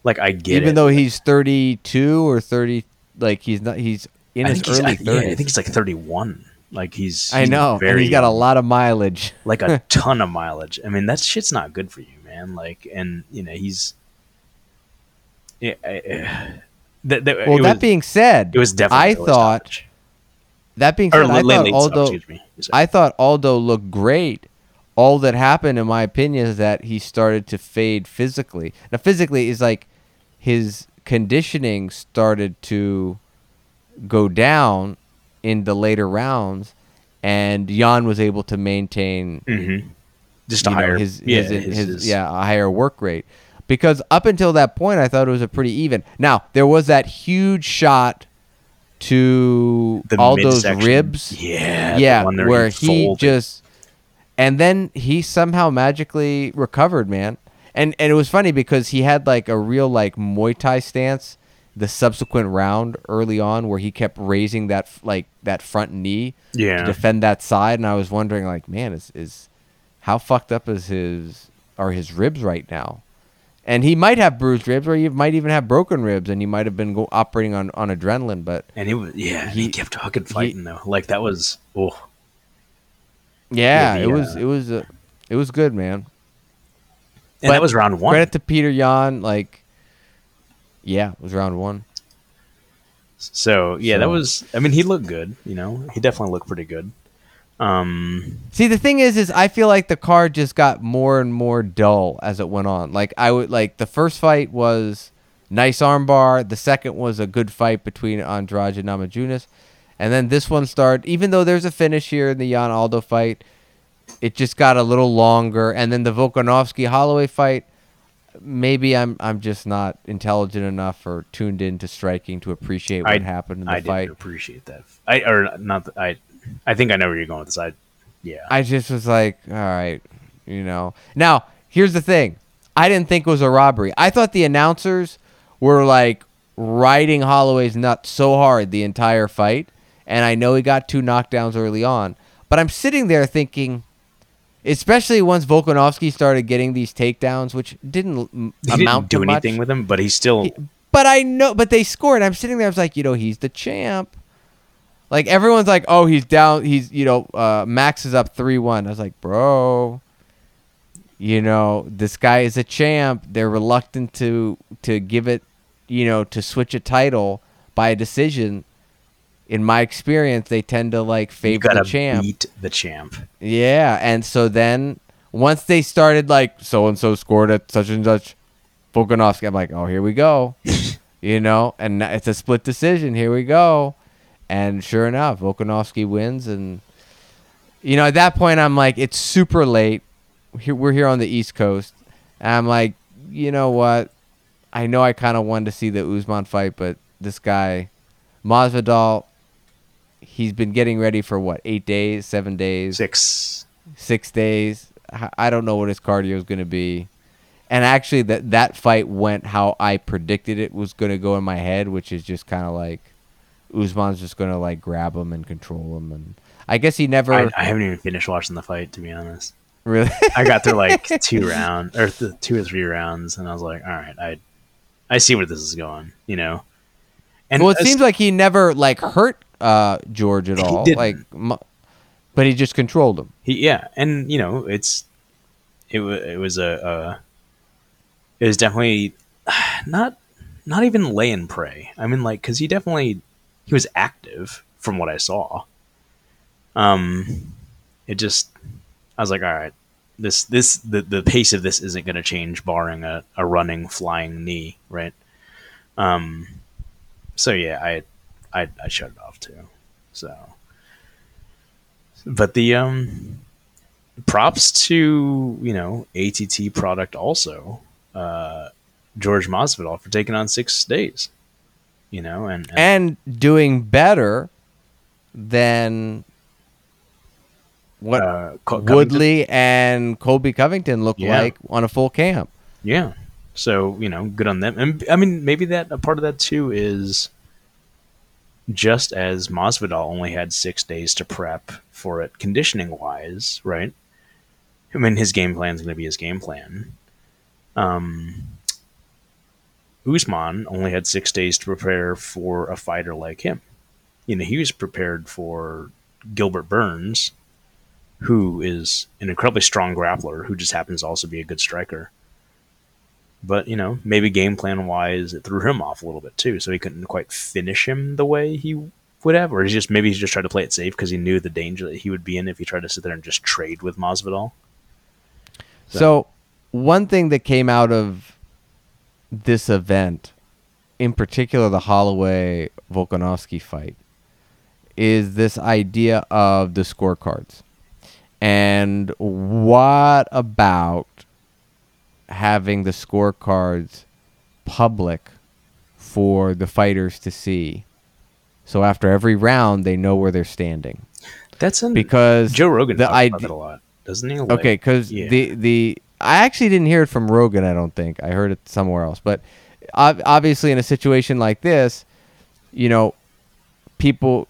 like I get Even it. though he's thirty-two or thirty, like he's not. He's in I his early I, yeah, I think he's like 31. Like he's, I he's know, and very he's got a lot of mileage. like a ton of mileage. I mean, that shit's not good for you, man. Like, and you know, he's. Yeah, that, that, Well, that was, being said, it was definitely I thought that being or said, I thought Aldo, excuse me. I thought Aldo looked great. All that happened, in my opinion, is that he started to fade physically. Now, physically is like his conditioning started to go down in the later rounds, and Yan was able to maintain Mhm. just a know, higher, his, yeah, his, his, his- yeah a higher work rate because up until that point I thought it was a pretty even. Now there was that huge shot to the Aldo's midsection. ribs, Yeah, yeah, where he folded. just and then he somehow magically recovered, man. And and it was funny because he had like a real like Muay Thai stance the subsequent round early on where he kept raising that like that front knee yeah. to defend that side, and I was wondering, like, man, is is how fucked up is his are his ribs right now? And he might have bruised ribs, or he might even have broken ribs, and he might have been go- operating on, on adrenaline. But and he was yeah, he, he- kept fucking fighting though. Like that was oh yeah, Yeah, it was uh, it was uh, it was good, man. and But that was round one. Credit to Peter Yan, like, yeah, it was round one. So yeah, that was. I mean, he looked good. You know, he definitely looked pretty good. Um, See, the thing is, is I feel like the card just got more and more dull as it went on. Like I would like the first fight was nice armbar. The second was a good fight between Andrade and Namajunas, and then this one started. Even though there's a finish here in the Yan Aldo fight, it just got a little longer. And then the Volkanovski Holloway fight. Maybe I'm I'm just not intelligent enough or tuned into striking to appreciate what I- happened in the I fight. didn't appreciate that. I or not. I. I think I know where you're going with this. I. Yeah. I just was like, all right, you know. Now, here's the thing. I didn't think it was a robbery. I thought the announcers were like riding Holloway's nuts so hard the entire fight. And I know he got two knockdowns early on. But I'm sitting there thinking, especially once Volkanovski started getting these takedowns, which didn't he amount didn't do to anything much. with him, but he still. But I know, but they scored. I'm sitting there. I was like, you know, he's the champ. Like everyone's like, oh, he's down. He's you know, uh, Max is up three one. I was like, bro, you know, this guy is a champ. They're reluctant to to give it, you know, to switch a title by a decision. In my experience, they tend to like favor the champ. beat the champ. Yeah, and so then once they started like so and so scored at such and such Volkanovski, I'm like, oh, here we go, you know, and it's a split decision. Here we go, and sure enough, Volkanovski wins, and you know, at that point, I'm like, it's super late. Here- We're here on the East Coast, and I'm like, you know what? I know I kind of wanted to see the Usman fight, but this guy, Masvidal, he's been getting ready for what eight days, seven days Six. six days. I don't know what his cardio is going to be. And actually, that that fight went how I predicted it was going to go in my head, which is just kind of like Usman's just going to like grab him and control him. And I guess he never I, I haven't even finished watching the fight, to be honest. really. I got through like two rounds or th- two or three rounds, and I was like, all right, I, I see where this is going. You know. And well, it seems like he never like hurt uh, George at all. Like, but he just controlled him. He, yeah, and you know, it's it was it was a, a it was definitely not not even lay and pray. I mean, like because he definitely he was active from what I saw. Um, it just I was like, all right, this this the the pace of this isn't going to change, barring a, a running flying knee, right? Um, so yeah, I I I shut it off too. So, but the um props to you know ATT product also uh, George Masvidal for taking on six days. You know, and, and And doing better than what uh, Woodley and Colby Covington look Yeah. like on a full camp. yeah. So you know, good on them. And I mean, maybe that a part of that too is just as Masvidal only had six days to prep for it, conditioning wise, right? I mean, his game plan is going to be his game plan. Um, Usman only had six days to prepare for a fighter like him. You know, he was prepared for Gilbert Burns, who is an incredibly strong grappler who just happens to also be a good striker. But, you know, maybe game plan wise, it threw him off a little bit too, so he couldn't quite finish him the way he would have. Or he's just maybe he's just tried to play it safe because he knew the danger that he would be in if he tried to sit there and just trade with Masvidal. So, one thing that came out of this event, in particular the Holloway Volkanovski fight, is this idea of the scorecards. And what about having the scorecards public for the fighters to see? So after every round, they know where they're standing. That's in Because Joe Rogan the talks about ide- that a lot, doesn't he? Like, Okay, because yeah. the the I actually didn't hear it from Rogan. I don't think I heard it somewhere else. But obviously, in a situation like this, you know, people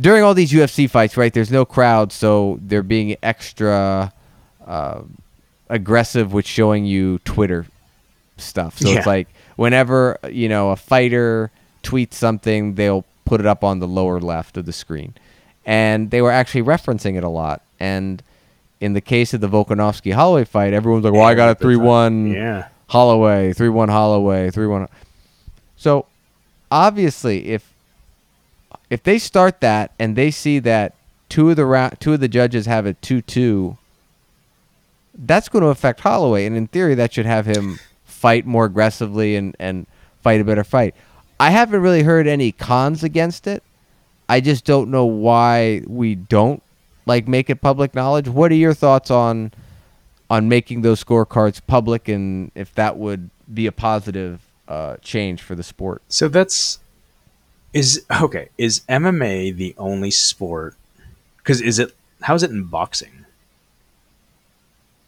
during all these UFC fights, right? There's no crowd, so they're being extra uh, aggressive with showing you Twitter stuff. So Yeah. it's like whenever you know a fighter tweets something, they'll put it up on the lower left of the screen, and they were actually referencing it a lot. And in the case of the Volkanovski Holloway fight, everyone's like, "Well, I got a three-one Yeah, Holloway, three-one Holloway, three-one." So obviously, if if they start that and they see that two of the round, two of the judges have a two-two, that's going to affect Holloway, and in theory, that should have him fight more aggressively and and fight a better fight. I haven't really heard any cons against it. I just don't know why we don't like make it public knowledge. What are your thoughts on on making those scorecards public, and if that would be a positive uh, change for the sport? So that's is okay. Is MMA the only sport? Because is it? How is it in boxing?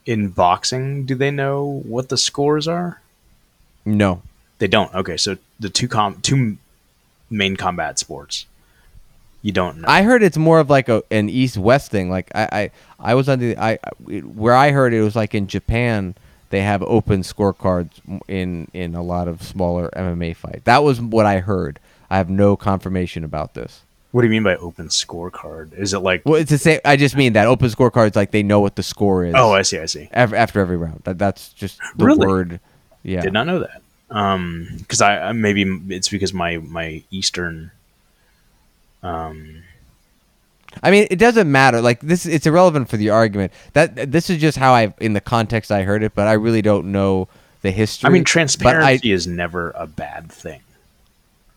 In boxing, do they know what the scores are? No, They don't. Okay, so the two com two main combat sports, you don't know. I heard it's more of like a an east west thing. Like I, I, I was under the, I where I heard it was like in Japan they have open scorecards in in a lot of smaller MMA fight. That was what I heard. I have no confirmation about this. What do you mean by open scorecard? Is it like? Well, it's the same. I just mean that open scorecards like they know what the score is. Oh, I see. I see. ev- after every round. That that's just the Really? word. Yeah. Did not know that. Um, because I I- maybe it's because my my Eastern. Um, I mean, it doesn't matter. Like this, it's irrelevant for the argument. That this is just how I, in the context I heard it, but I really don't know the history. I mean, transparency is never a bad thing,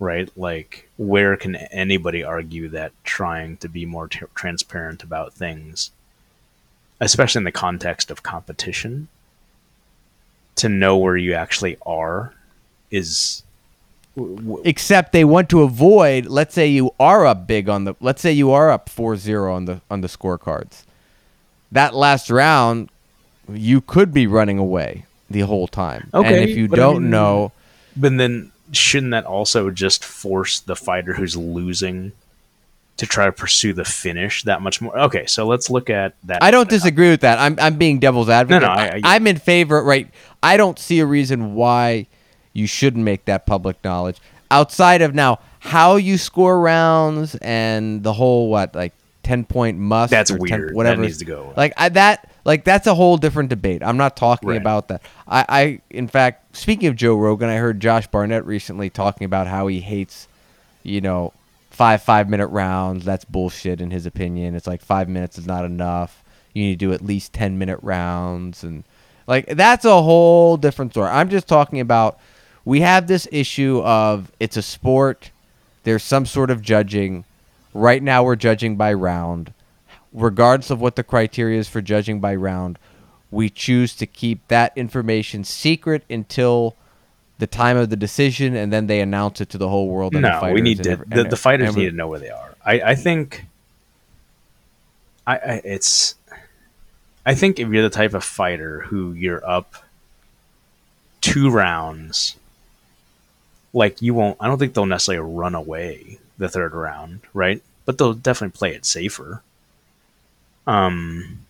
right? Like, where can anybody argue that trying to be more t- transparent about things, especially in the context of competition, to know where you actually are, is w- except they want to avoid. Let's say you are up big on the. Let's say you are up 4-0 on the on the scorecards. That last round, you could be running away the whole time. Okay, and if you don't mean- know, But then shouldn't that also just force the fighter who's losing to try to pursue the finish that much more? Okay, so let's look at that. I don't disagree with that. I'm I'm being devil's advocate. no, I- I, am in favor. Right. I don't see a reason why you shouldn't make that public knowledge outside of now how you score rounds and the whole what like ten point must. That's or 10 weird. That whatever needs to go. Like I, that. Like that's a whole different debate. I'm not talking Right. about that. I, I in fact, speaking of Joe Rogan, I heard Josh Barnett recently talking about how he hates, you know, five five minute rounds. That's bullshit in his opinion. It's like five minutes is not enough. You need to do at least ten minute rounds, and like that's a whole different story. I'm just talking about we have this issue of it's a sport. There's some sort of judging. Right now, we're judging by round. Regardless of what the criteria is for judging by round, we choose to keep that information secret until the time of the decision, and then they announce it to the whole world. And the no, we fighters need to. every- the, the fighters and- need to know where they are. I, I think. I, I it's. I think if you're the type of fighter who you're up two rounds, like you won't. I don't think they'll necessarily run away the third round, right? But they'll definitely play it safer. Um.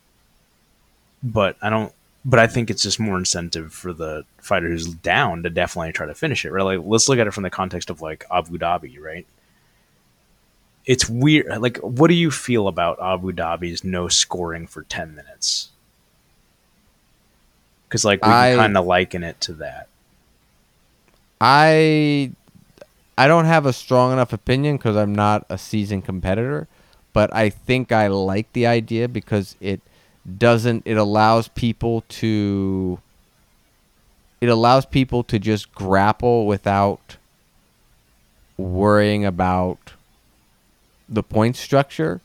But I don't. But I think it's just more incentive for the fighter who's down to definitely try to finish it, right? Like, let's look at it from the context of like Abu Dhabi, right? It's weird. Like, what do you feel about Abu Dhabi's no scoring for ten minutes? Because like we kind of liken it to that. I I don't have a strong enough opinion because I'm not a seasoned competitor, but I think I like the idea because it doesn't it allows people to it allows people to just grapple without worrying about the point structure.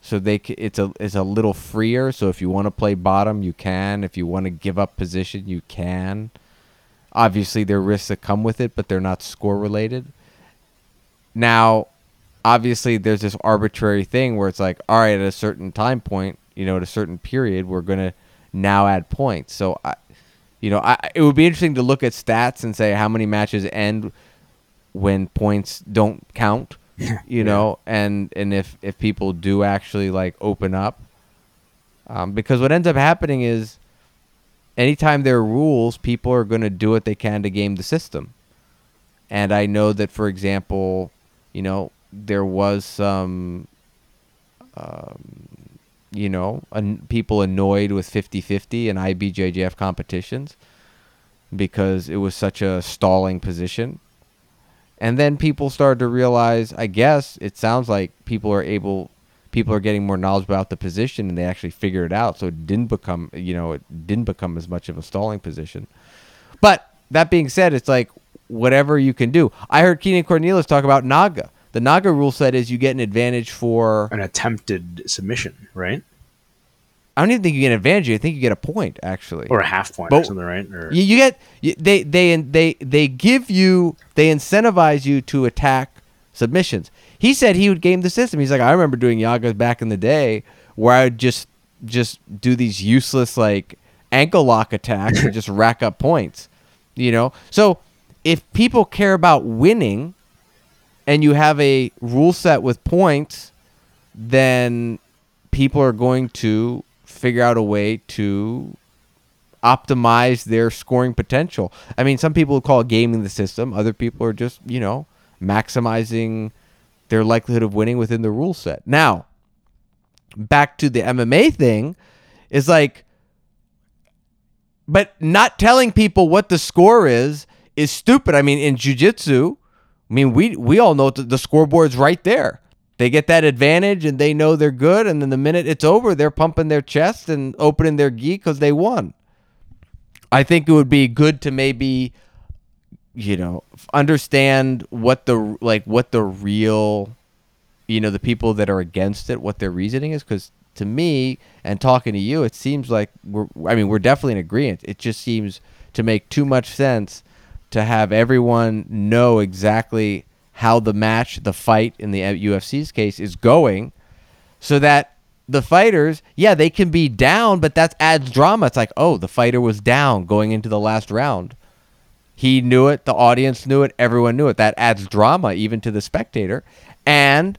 So they it's a it's a little freer. So if you want to play bottom you can. If you want to give up position you can. Obviously there are risks that come with it but they're not score related. Now obviously there's this arbitrary thing where it's like all right at a certain time point you know at a certain period we're going to now add points. So i you know I, it would be interesting to look at stats and say how many matches end when points don't count you know and and if if people do actually like open up. Um, because what ends up happening is anytime there are rules people are going to do what they can to game the system. And i know that for example you know there was some um, you know an- people annoyed with 50-50 and ibjjf competitions because it was such a stalling position And then people started to realize, I guess it sounds like people are able people are getting more knowledge about the position and they actually figure it out. So it didn't become, you know, it didn't become as much of a stalling position. But that being said, it's like whatever you can do. I heard Keenan Cornelius talk about Naga. The Naga rule set is you get an advantage for An attempted submission, right? I don't even think you get an advantage. I think you get a point actually. Or a half point or something, right? Or You, you get you, they they they they give you they incentivize you to attack submissions. He said he would game the system. He's like, I remember doing Yagas back in the day where I would just just do these useless like ankle lock attacks and just rack up points. You know, so if people care about winning, and you have a rule set with points, then people are going to figure out a way to optimize their scoring potential. I mean, some people call it gaming the system. Other people are just, you know, maximizing their likelihood of winning within the rule set. Now, back to the MMA thing is like but not telling people what the score is is stupid. I mean, in jiu-jitsu, I mean, we we all know the scoreboard's right there. They get that advantage and they know they're good and then the minute it's over, they're pumping their chest and opening their gi cuz they won. I think it would be good to maybe you know, understand what the like what the real you know, the people that are against it, what their reasoning is cuz to me and talking to you, it seems like we're I mean, we're definitely in agreement. It just seems to make too much sense to have everyone know exactly how the match, the fight in the UFC's case is going so that the fighters, yeah, they can be down, but that adds drama. It's like, oh, the fighter was down going into the last round. He knew it, the audience knew it, everyone knew it. That adds drama even to the spectator. And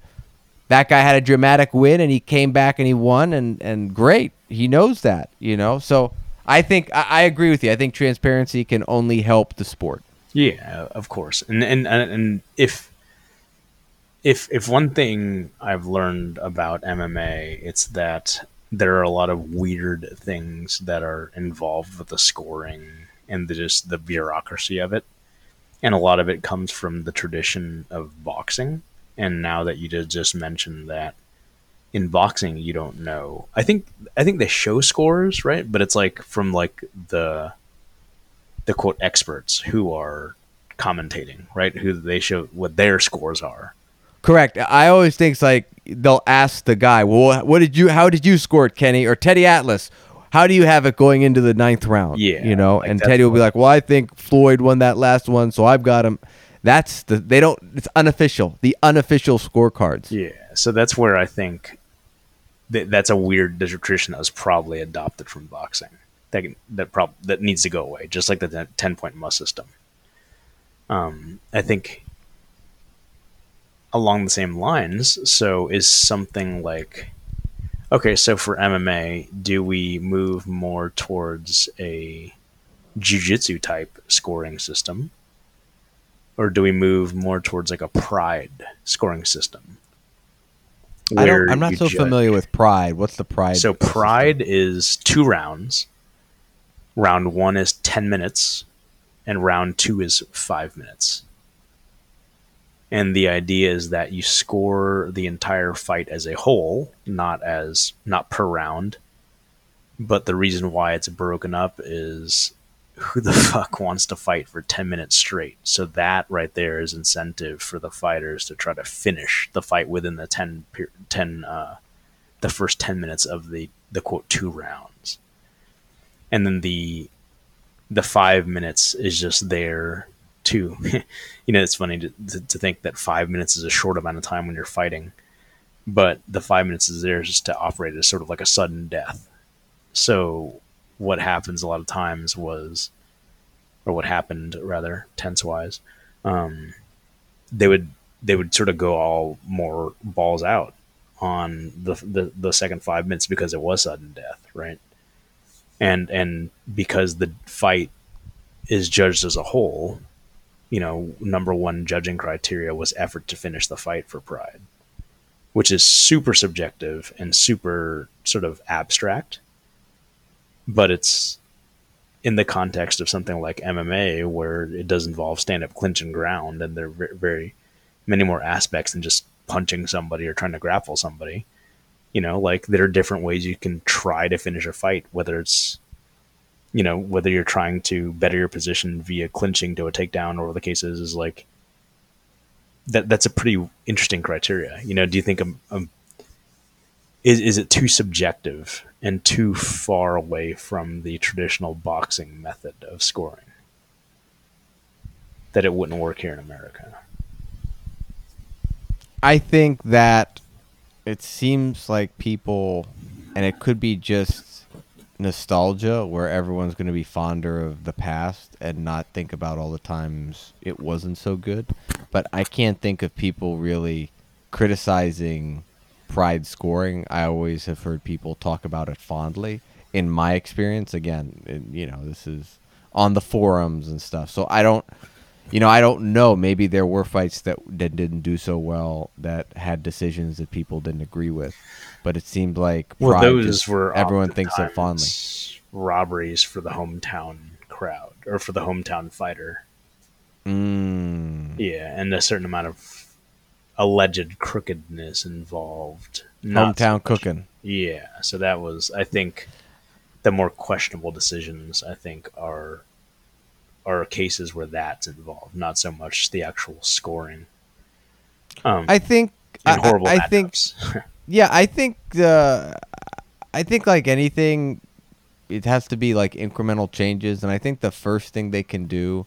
that guy had a dramatic win and he came back and he won and, and great. He knows that, you know? So I think I, I agree with you. I think transparency can only help the sport. Yeah, of course. And and and if if if one thing I've learned about MMA, it's that there are a lot of weird things that are involved with the scoring and the just the bureaucracy of it. And a lot of it comes from the tradition of boxing. And now that you did just mention that in boxing you don't know. I think I think they show scores, right? But it's like from like the the quote experts who are commentating, right? Who they show what their scores are. Correct. I always think it's like they'll ask the guy, "Well, what did you? How did you score it, Kenny or Teddy Atlas? How do you have it going into the ninth round?" Yeah, you know, like and Teddy will be like, "Well, I think Floyd won that last one, so I've got him." That's the they don't. It's unofficial. The unofficial scorecards. Yeah, so that's where I think that that's a weird tradition that was probably adopted from boxing. That that prob that needs to go away, just like the ten point must system. Um, I think along the same lines. So is something like okay. So for MMA, do we move more towards a jiu-jitsu type scoring system, or do we move more towards like a pride scoring system? I don't, I'm not so judge- familiar with Pride. What's the Pride? So system? pride is two rounds. Round one is ten minutes, and round two is five minutes. And the idea is that you score the entire fight as a whole, not as not per round. But the reason why it's broken up is who the fuck wants to fight for 10 minutes straight? So that right there is incentive for the fighters to try to finish the fight within the 10 10 uh, the first 10 minutes of the the quote two rounds. And then the the 5 minutes is just there too. you know it's funny to, to, to think that 5 minutes is a short amount of time when you're fighting. But the 5 minutes is there just to operate as sort of like a sudden death. So what happens a lot of times was or what happened rather tense wise um, they would they would sort of go all more balls out on the, the the second five minutes because it was sudden death right and and because the fight is judged as a whole you know number one judging criteria was effort to finish the fight for pride which is super subjective and super sort of abstract but it's in the context of something like MMA, where it does involve stand up clinch and ground, and there are ve- very many more aspects than just punching somebody or trying to grapple somebody. You know, like there are different ways you can try to finish a fight, whether it's you know whether you're trying to better your position via clinching to a takedown or the case is like that that's a pretty interesting criteria. You know do you think um, um, is, is it too subjective and too far away from the traditional boxing method of scoring that it wouldn't work here in america? I think that it seems like people, and it could be just nostalgia where everyone's going to be fonder of the past and not think about all the times it wasn't so good. But I can't think of people really criticizing pride scoring. I always have heard people talk about it fondly. In my experience, again, it, you know, this is on the forums and stuff. So I don't you know, I don't know. Maybe there were fights that, that didn't do so well that had decisions that people didn't agree with, but it seemed like well those just- were everyone thinks so fondly. robberies for the hometown crowd or for the hometown fighter Mm, Yeah, and a certain amount of alleged crookedness involved. Not hometown much- cooking. Yeah, so that was, I think, the more questionable decisions. I think are are cases where that's involved, not so much the actual scoring. Um, I think. I, I, I think. Yeah, I think. Uh, I think like anything, it has to be like incremental changes, and I think the first thing they can do,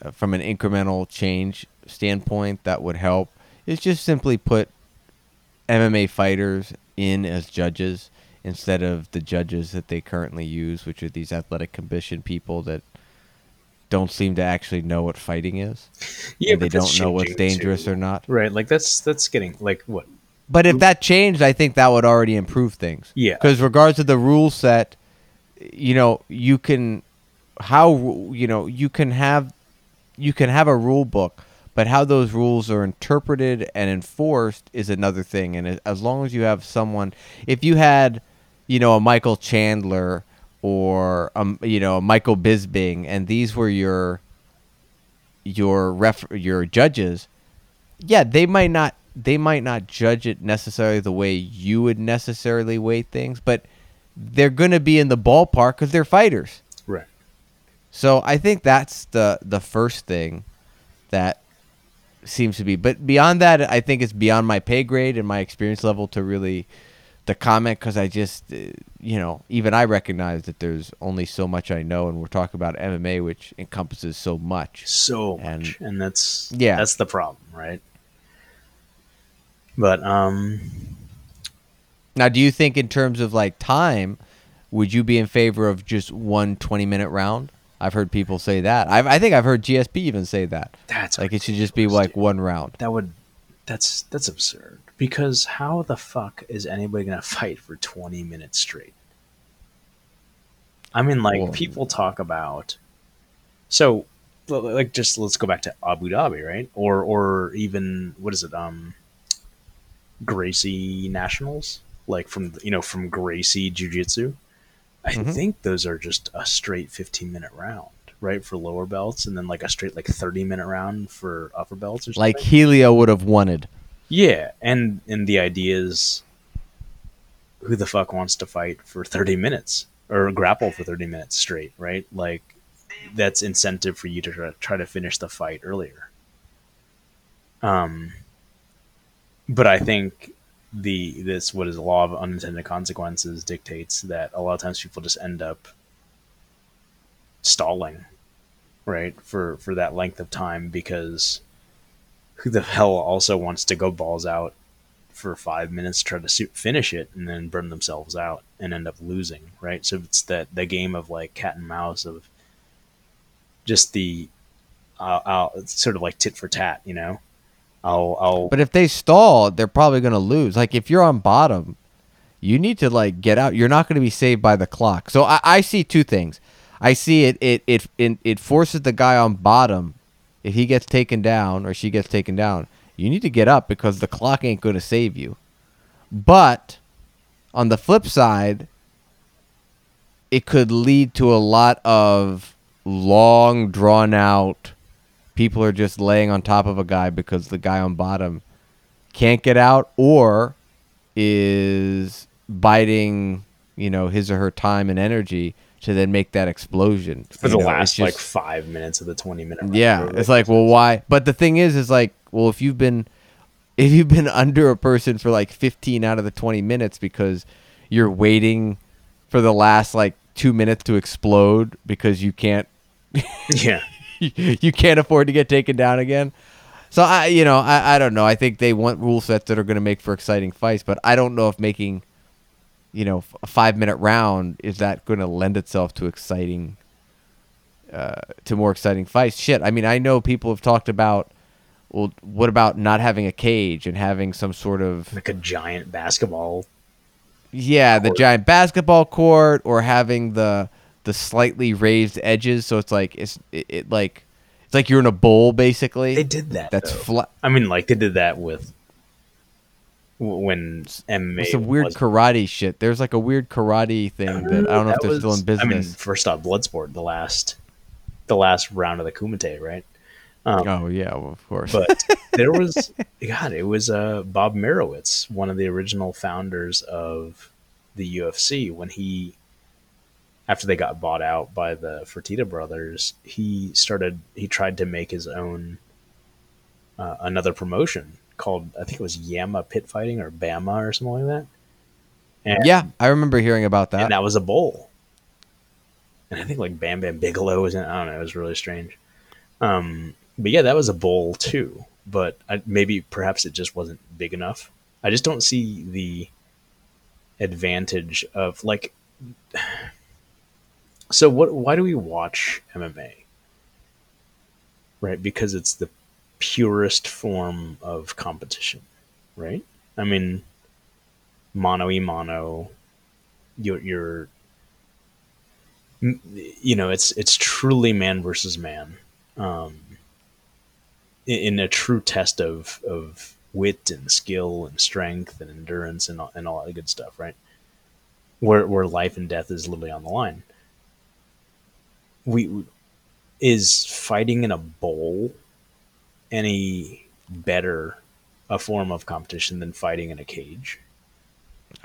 uh, from an incremental change standpoint, that would help is just simply put MMA fighters in as judges instead of the judges that they currently use, which are these athletic commission people that don't seem to actually know what fighting is. yeah, they don't know what's dangerous too. or not. Right, like that's that's getting like what? But if that changed, I think that would already improve things. Yeah. Because regards to the rule set, you know, you can how you know you can have you can have a rule book, but how those rules are interpreted and enforced is another thing. And as- as long as you have someone, if you had, you know, a Michael Chandler or um, you know, Michael Bisping, and these were your your ref your judges, yeah, they might not they might not judge it necessarily the way you would necessarily weigh things, but they're going to be in the ballpark because they're fighters. Right. So I think that's the the first thing that seems to be. But beyond that, I think it's beyond my pay grade and my experience level to really to comment because I just uh, you know even I recognize that there's only so much I know, and we're talking about MMA, which encompasses so much. so And- much, and that's Yeah. that's the problem, right? But um, Now, do you think in terms of like time, would you be in favor of just one 20 minute round? I've heard people say that. I've, I think I've heard GSP even say that. that's Like it should just be like dude. one round. that would that's that's absurd because how the fuck is anybody gonna fight for 20 minutes straight? I mean like Well- people talk about so like just let's go back to abu dhabi right? Or or even what is it um gracie nationals? Like from you know from gracie jiu-jitsu? I Mhm. think those are just a straight 15 minute round right for lower belts? And then like a straight like 30 minute round for upper belts or something? Like Helio would have wanted. Yeah, and and the idea is, who the fuck wants to fight for thirty minutes or grapple for thirty minutes straight, right? Like, that's incentive for you to try, to finish the fight earlier. Um, but I think the this what is the law of unintended consequences dictates that a lot of times people just end up stalling, right, for for that length of time because who the hell also wants to go balls out for five minutes, try to finish it, and then burn themselves out and end up losing, right? So it's that the game of like cat and mouse of just the, I'll, sort of like tit for tat, you know. I'll, I'll, But if they stall, they're probably going to lose. Like if you're on bottom, you need to like get out. You're not going to be saved by the clock. So I, I see two things. I see it, it it it forces the guy on bottom if he gets taken down or she gets taken down. You need to get up because the clock ain't going to save you. But on the flip side, it could lead to a lot of long drawn out people are just laying on top of a guy because the guy on bottom can't get out or is biding, you know, his or her time and energy to then make that explosion for the know, last like five minutes of the twenty minute. round, yeah, it's like, well, why? But the thing is, is like, well, if you've been, if you've been under a person for like 15 out of the 20 minutes because you're waiting for the last like two minutes to explode because you can't, yeah, you can't afford to get taken down again. So I, you know, I, I don't know. I think they want rule sets that are going to make for exciting fights, but I don't know if making, you know, a five minute round is that going to lend itself to exciting, uh, to more exciting fights. Shit, I mean, I know people have talked about, well, what about not having a cage and having some sort of like a giant basketball. yeah, the giant basketball court or having the the slightly raised edges, so it's like it's it, it like it's like you're in a bowl basically. They did that. That's flat. I mean, like they did that with when MMA. Some weird was- karate shit. There's like a weird karate thing that I don't know if That they're still in business. I mean, first off, Bloodsport, the last, the last round of the Kumite, right? Um, oh yeah, well, of course. but there was God, it was uh, Bob Meyrowitz, one of the original founders of the UFC. When he, after they got bought out by the Fertitta brothers, he started. He tried to make his own uh, another promotion called I think it was YAMMA Pit Fighting or Bama or something like that. And, yeah, I remember hearing about that. and that was a bowl. And I think like Bam Bam Bigelow was in. I don't know. It was really strange. Um, but yeah, that was a bowl too. But I, maybe perhaps it just wasn't big enough. I just don't see the advantage of like. So what? Why do we watch MMA? Right, because it's the purest form of competition, right? I mean, mono e mono. You're, you're you know it's it's truly man versus man um in, a true test of of wit and skill and strength and endurance and all, and all that good stuff right where where life and death is literally on the line we- is fighting in a bowl any better a form of competition than fighting in a cage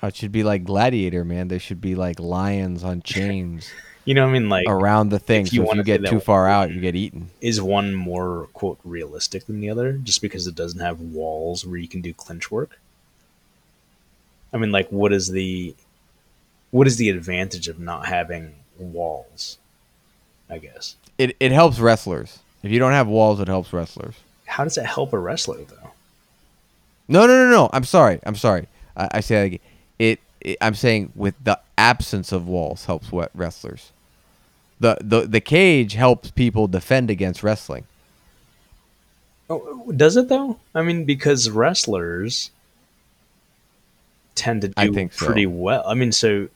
Oh, it should be like Gladiator, man. There should be like lions on chains you know what i mean like around the thing. if you so if you get too far out, you get eaten. is one more quote realistic than the other just because it doesn't have walls where you can do clinch work i mean like what is the what is the advantage of not having walls i guess It it helps wrestlers. If you don't have walls, it helps wrestlers. How does it help a wrestler though No, no, no, no. I'm sorry. I'm sorry. I, I say that again. It, it. I'm saying with the absence of walls helps wet wrestlers. The, the the cage helps people defend against wrestling. oh, does it though i mean because wrestlers tend to do I think so. pretty well i mean so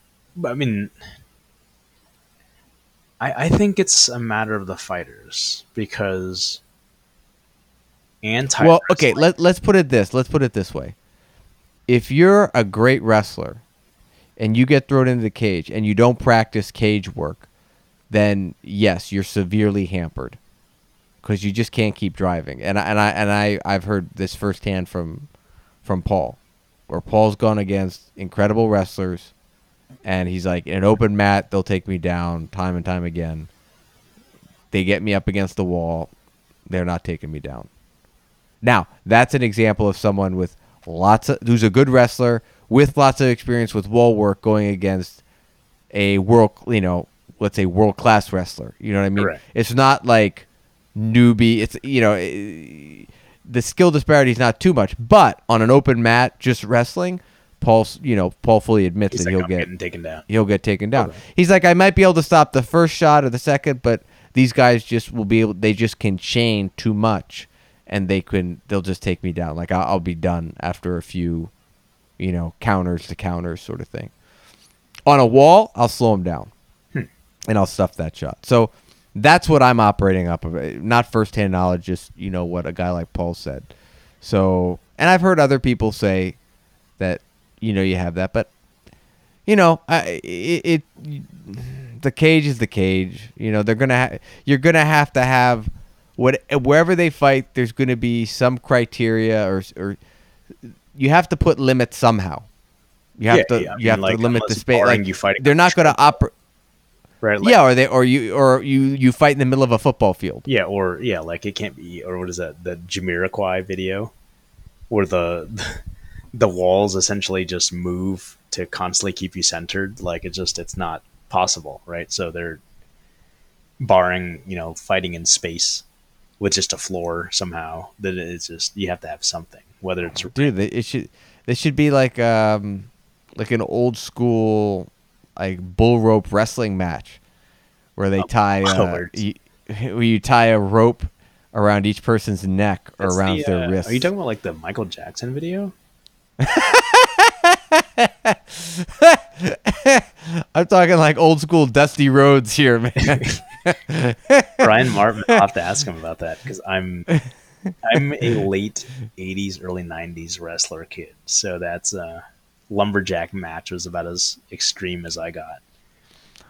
i mean I, I think it's a matter of the fighters because anti Well, okay. Let let's put it this. Let's put it this way. If you're a great wrestler, and you get thrown into the cage, and you don't practice cage work, then yes, you're severely hampered because you just can't keep driving. And I, and I and I I've heard this firsthand from from Paul, where Paul's gone against incredible wrestlers, and he's like in an open mat, they'll take me down time and time again. They get me up against the wall, they're not taking me down. Now, that's an example of someone with lots of who's a good wrestler with lots of experience with wall work going against a world, you know, let's say world class wrestler. You know what I mean? Correct. It's not like newbie. It's you know, eh, the skill disparity is not too much, but on an open mat, just wrestling, Paul, you know, Paul fully admits He's that like, he'll I'm get taken down. he'll get taken down. Okay. He's like, I might be able to stop the first shot or the second, but these guys just will be able. They just can chain too much, and they can. They'll just take me down. Like I'll, I'll be done after a few, you know, counters to counters sort of thing. On a wall, I'll slow him down, hmm. and I'll stuff that shot. So that's what I'm operating up of. Not firsthand knowledge, just you know what a guy like Paul said. So, and I've heard other people say that you know you have that, but you know, I it, it the cage is the cage. You know, they're gonna ha- you're gonna have to have what wherever they fight. There's gonna be some criteria or or you have to put limits somehow. You have Yeah, to yeah, you mean, have like, to limit the space. Like you fighting they're not gonna operate. right? Like, Yeah, or they or you or you you fight in the middle of a football field. Yeah, or yeah, like it can't be, or what is that? The Jamiroquai video, where the the walls essentially just move to constantly keep you centered. Like it just it's not possible, right? So they're barring you know fighting in space with just a floor somehow. That it's just you have to have something, whether it's Dude, they, it should they should be like um like an old school like bull rope wrestling match where they tie oh, uh, you, where you tie a rope around each person's neck or That's around the, their uh, wrist. Are you talking about like the Michael Jackson video? I'm talking like old school Dusty Rhodes here, man. Brian Martin. I'll have to ask him about that because I'm I'm a late '80s, early '90s wrestler kid, so that's uh, lumberjack match was about as extreme as I got.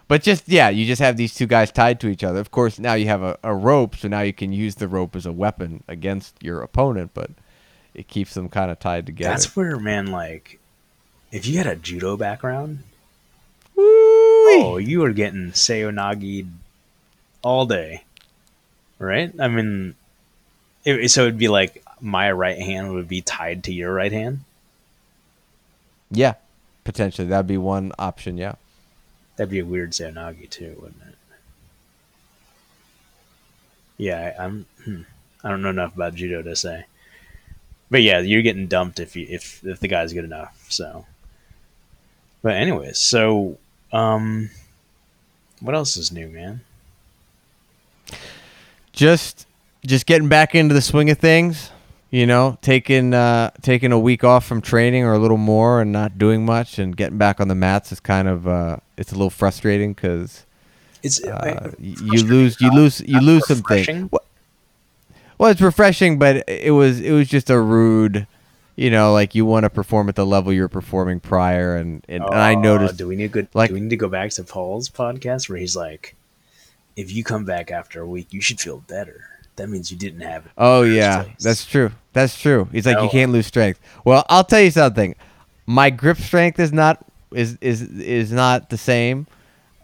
but just yeah, you just have these two guys tied to each other. Of course, now you have a, a rope, so now you can use the rope as a weapon against your opponent, but it keeps them kind of tied together. That's where, man, like if you had a judo background, Woo-wee. oh, you were getting seoi nage all day, right? I mean, it, so it'd be like my right hand would be tied to your right hand. Yeah, potentially that'd be one option. Yeah. That'd be a weird Seoi nage too, wouldn't it? Yeah, I, I'm. Hmm, I don't know enough about judo to say, but yeah, you're getting dumped if you if if the guy's good enough. So, but anyways, so um, what else is new, man? Just just getting back into the swing of things. You know, taking uh, taking a week off from training or a little more and not doing much and getting back on the mats is kind of uh, it's a little frustrating because It's uh, you lose you lose you lose some things. Well, it's refreshing, but it was it was just a rude. You know, like you want to perform at the level you were performing prior, and and, and I noticed Do we need to go, like- do we need to go back to Paul's podcast where he's like, if you come back after a week, you should feel better. That means you didn't have it. Oh yeah, place." that's true. That's true. He's like you can't lose strength. Well, I'll tell you something. My grip strength is not is is is not the same.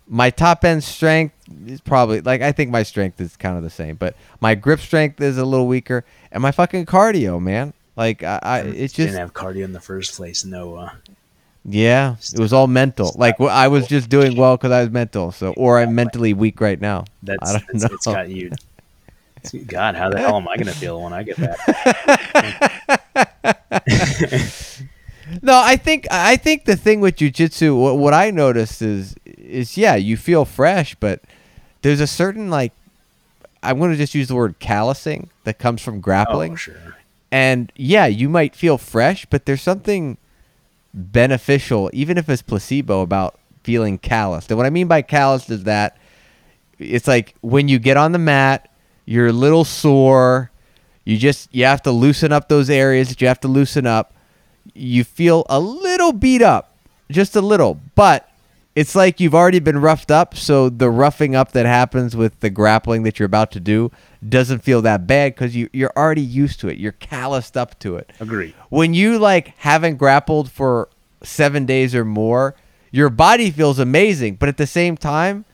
My top end strength is probably like I think my strength is kind of the same, but my grip strength is a little weaker, and my fucking cardio, man. Like I, I it's just didn't have cardio in the first place. No, uh, yeah, it was all mental. Like I was just doing well because I was mental. So or I'm mentally weak right now. that's, I don't that's know. it's got you. it's- God, how the hell am I going to feel when I get back? No, I think I think the thing with jujitsu, what, what I noticed is is yeah, you feel fresh, but there's a certain like I'm going to just use the word callousing that comes from oh, grappling. Oh, sure. And yeah, you might feel fresh, but there's something beneficial, even if it's placebo, about feeling calloused. And what I mean by calloused is that it's like when you get on the mat, you're a little sore. You just you have to loosen up those areas that you have to loosen up. You feel a little beat up, just a little, but it's like you've already been roughed up, so the roughing up that happens with the grappling that you're about to do doesn't feel that bad because you, you're already used to it. You're calloused up to it. Agree. When you like haven't grappled for seven days or more, your body feels amazing, but at the same time,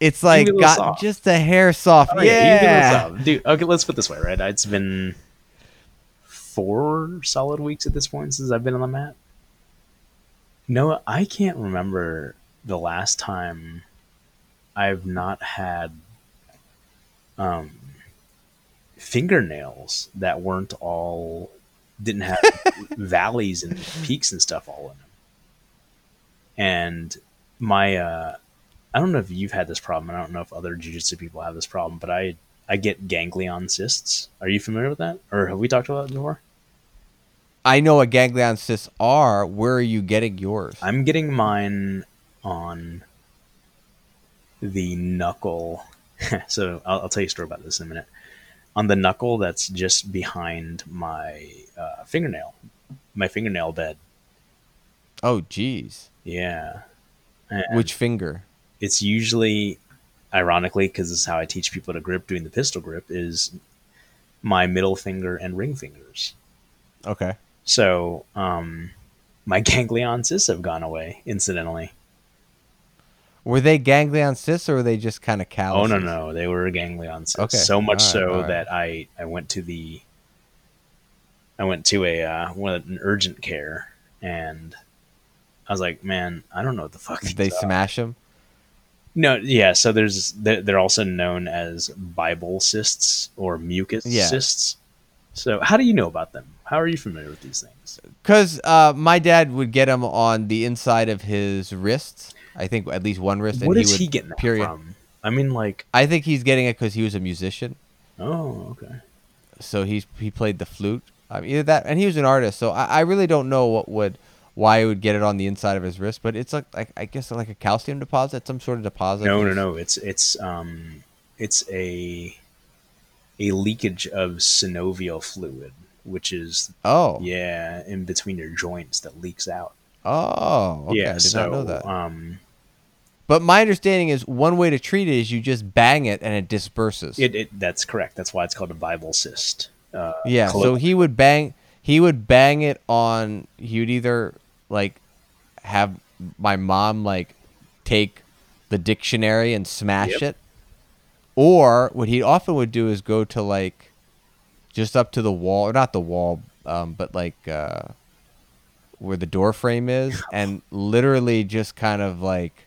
it's like get a little got soft. just a hair soft. Oh, feel yeah. dude. Okay, let's put it this way, right? It's been four solid weeks at this point since I've been on the mat. No, I can't remember the last time I've not had um, fingernails that weren't all didn't have valleys and peaks and stuff all in them. And my uh, I don't know if you've had this problem. and I don't know if other jujitsu people have this problem, but I I get ganglion cysts. Are you familiar with that, or have we talked about it before? I know what ganglion cysts are. Where are you getting yours? I'm getting mine on the knuckle. so I'll, I'll tell you a story about this in a minute. On the knuckle that's just behind my uh, fingernail, my fingernail bed. oh, jeez. Yeah. And Which finger? it's usually, ironically, because this is how I teach people to grip doing the pistol grip is my middle finger and ring fingers. Okay. So um, my ganglion cysts have gone away, incidentally. Were they ganglion cysts or were they just kind of Oh callous? no, no, they were ganglion cysts. Okay. So much right, so right. that I I went to the I went to a uh, one an urgent care and I was like, man, I don't know what the fuck. Did they are." smash them? No, yeah. So there's they're they're also known as Bible cysts or mucus Yeah. cysts. So how do you know about them? How are you familiar with these things? Because uh, my dad would get them on the inside of his wrists. I think at least one wrist. What is would he getting that period- from? I mean, like, I think he's getting it because he was a musician. oh, okay. so he's he played the flute. Either that, and he was an artist. So I, I really don't know what would why he would get it on the inside of his wrist, but it's like, like I guess like a calcium deposit, some sort of deposit. no, no, no. It's it's um it's a a leakage of synovial fluid, which is Oh, yeah in between your joints that leaks out. oh, okay. yeah, I did so not know that. um But my understanding is one way to treat it is you just bang it and it disperses. it, it that's correct. That's why it's called a Bible cyst. Uh, yeah, so he would bang he would bang it on he would either like have my mom like take the dictionary and smash Yep. it or what he often would do is go to like just up to the wall or not the wall um, but like uh, where the door frame is and literally just kind of like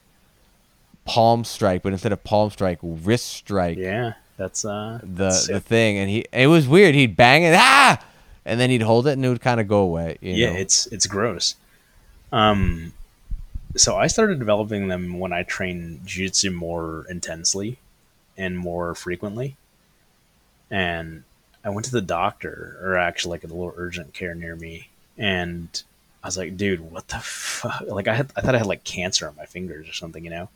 palm strike but instead of palm strike wrist strike yeah, that's uh the that's the thing, and he it was weird. He'd bang it, ah, and then he'd hold it, and it would kind of go away. You yeah, know? it's it's gross. Um, so I started developing them when I trained jiu-jitsu more intensely and more frequently, and I went to the doctor, or actually like a little urgent care near me, and I was like, dude, what the fuck? Like I had, I thought I had like cancer on my fingers or something, you know.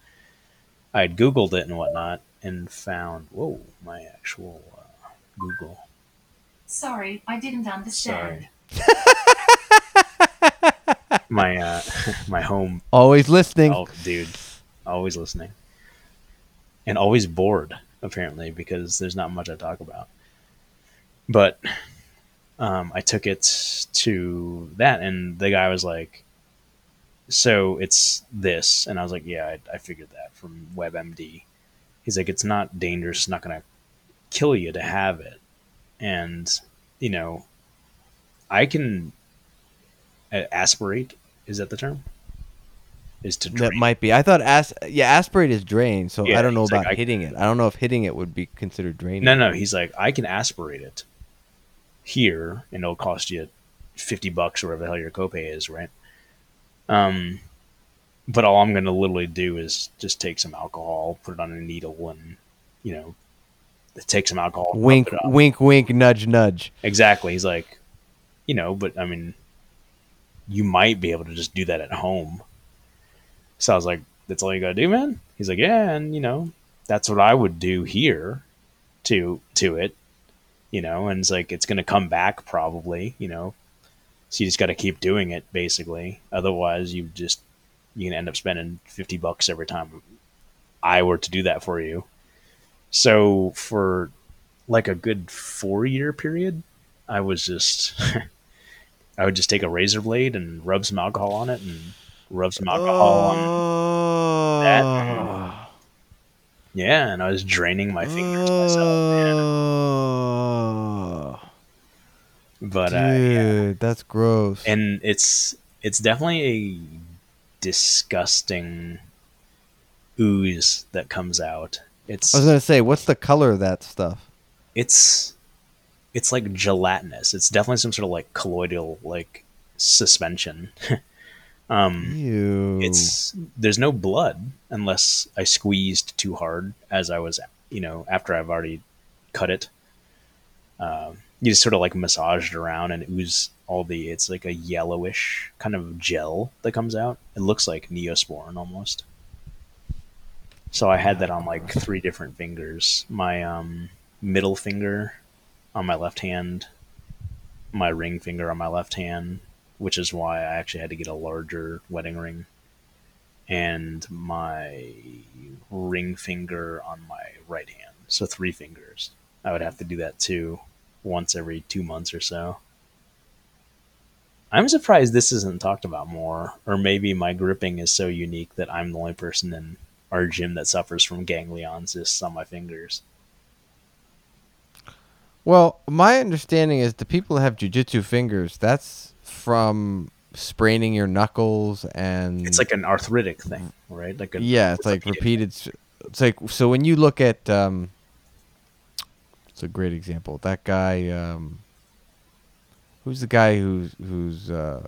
I had Googled it and whatnot, and found whoa, my actual uh, Google. Sorry, I didn't understand. Sorry. my uh, my home. always listening. Oh, dude, always listening, and always bored apparently because there's not much I talk about. But um, I took it to that, and the guy was like, "So it's this," and I was like, "Yeah, I, I figured that from WebMD." He's like, "It's not dangerous. It's not going to kill you to have it," and you know, I can uh, aspirate. Is that the term? Is to drain. that might be. I thought as yeah, aspirate is drain, so Yeah, I don't know he's like, about I- hitting it. I don't know if hitting it would be considered draining. No, no. He's like, I can aspirate it here, and it'll cost you fifty bucks or whatever the hell your copay is, right? Um, but all I'm going to literally do is just take some alcohol, put it on a needle, and you know, take some alcohol. Wink, wink, wink, nudge, nudge. Exactly. He's like, you know, but I mean, you might be able to just do that at home. So I was like, that's all you gotta do, man. He's like, yeah, and you know, that's what I would do here to to it, you know, and it's like it's gonna come back probably, you know. So you just got to keep doing it, basically. Otherwise, you just you can end up spending fifty bucks every time I were to do that for you. So for like a good four year period, I was just I would just take a razor blade and rub some alcohol on it and rub some alcohol on Oh, yeah, and I was draining my fingers myself, man. Oh. But uh, yeah. that's gross. and it's it's definitely a disgusting ooze that comes out. It's I was gonna say, what's the color of that stuff? it's it's like gelatinous. It's definitely some sort of like colloidal like suspension. um Ew. it's there's no blood unless I squeezed too hard as I was you know after I've already cut it. Um, you just sort of like massage it around and ooze all the it's like a yellowish kind of gel that comes out. It looks like neosporin almost. So I had that on like three different fingers. My um, middle finger on my left hand, my ring finger on my left hand, which is why I actually had to get a larger wedding ring. and my ring finger on my right hand. So three fingers. I would have to do that too, once every two months or so. I'm surprised this isn't talked about more, or maybe my gripping is so unique that I'm the only person in our gym that suffers from ganglion cysts on my fingers. Well, my understanding is the people that have jujitsu fingers, that's from spraining your knuckles and It's like an arthritic thing, right? Like a yeah, it's like repeated. s- It's like so when you look at um, a great example. That guy, um, who's the guy who's who's uh,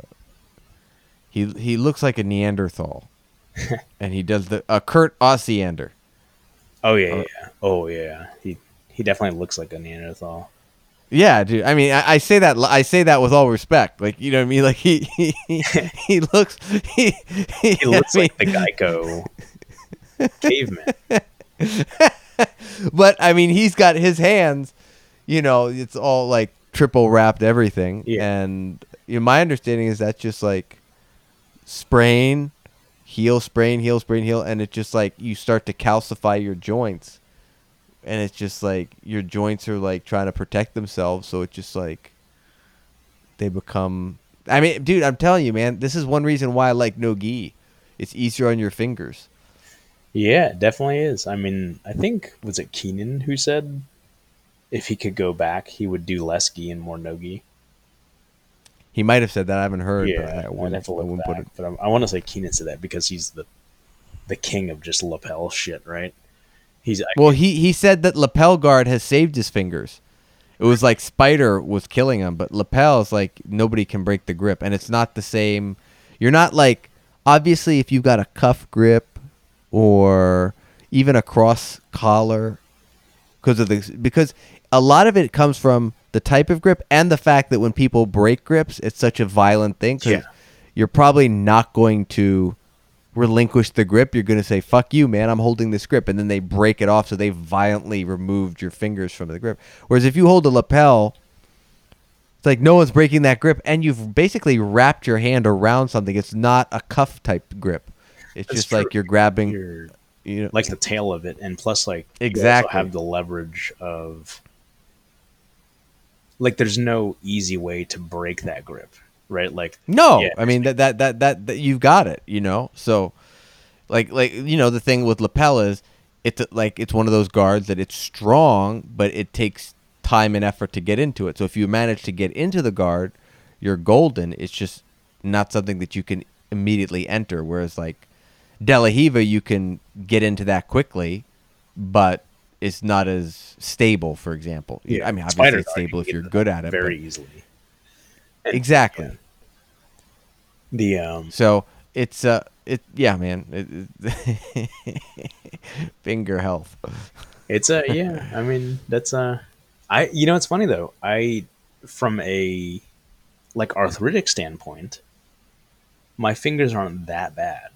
he he looks like a Neanderthal, and he does the uh, Kurt Osiander. Oh yeah, Uh, yeah. Oh yeah. He he definitely looks like a Neanderthal. Yeah, dude. I mean, I, I say that I say that with all respect. Like you know what I mean? Like he he, he, he looks he he, He looks I mean- like the Geico caveman. but I mean, he's got his hands. You know, it's all like triple wrapped everything. Yeah. And you know, my understanding is that's just like sprain, heel, sprain, heel, sprain, heel, and it just like you start to calcify your joints, and it's just like your joints are like trying to protect themselves, so it's just like they become. I mean, dude, I'm telling you, man, this is one reason why I like no gi. It's easier on your fingers. Yeah, it definitely is. I mean, I think was it Keenan who said if he could go back, he would do less gi and more no gi. He might have said that. I haven't heard. Yeah, but I I'd wouldn't, have to I look back, put it. but I, I want to say Keenan said that because he's the the king of just lapel shit, right? He's Well, he he said that lapel guard has saved his fingers. It was like Spider was killing him, but lapel is like nobody can break the grip, and it's not the same. You're not like obviously if you've got a cuff grip or even a cross collar because of the because a lot of it comes from the type of grip and the fact that when people break grips, it's such a violent thing. 'cause Yeah. you're probably not going to relinquish the grip. You're going to say, fuck you, man, I'm holding this grip. And then they break it off. So they violently removed your fingers from the grip. Whereas if you hold a lapel, it's like no one's breaking that grip. And you've basically wrapped your hand around something. It's not a cuff type grip. It's That's just like you're grabbing, you're you know, like the tail of it, and plus like Exactly. have the leverage of like there's no easy way to break that grip, right? Like No, Yeah. I mean that, that that that that you've got it, you know. So, like like you know the thing with lapel is it's like it's one of those guards that it's strong, but it takes time and effort to get into it. So if you manage to get into the guard, you're golden. It's just not something that you can immediately enter. Whereas like De La Riva, you can get into that quickly, but it's not as stable. For example, I mean obviously Spider it's you stable if you're good at it. very but- easily. exactly. The um So it's uh it yeah man it, it- finger health. It's a yeah. I mean, that's uh I you know it's funny though. I from a like arthritic standpoint, my fingers aren't that bad.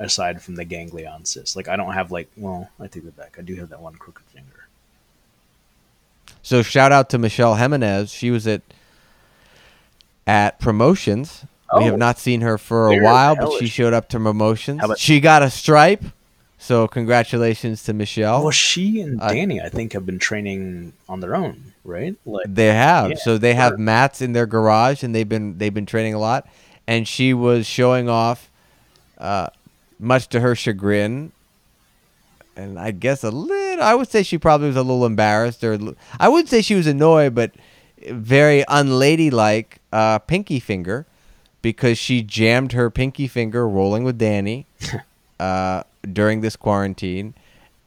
Aside from the ganglion cyst, like I don't have like well, I take that back. I do have that one crooked finger. So shout out to Michelle Jimenez. She was at at promotions. we Oh. have not seen her for a while, but she she? showed up to promotions. About- she got a stripe. So congratulations to Michelle. Well, she and I- Danny, I think, have been training on their own, right? Like They have. Yeah, so they have sure. mats in their garage, and they've been they've been training a lot. And she was showing off, uh, much to her chagrin, and I guess a little. I would say she probably was a little embarrassed, or I would say she was annoyed, but very unladylike. Uh, pinky finger, because she jammed her pinky finger rolling with Danny uh, during this quarantine,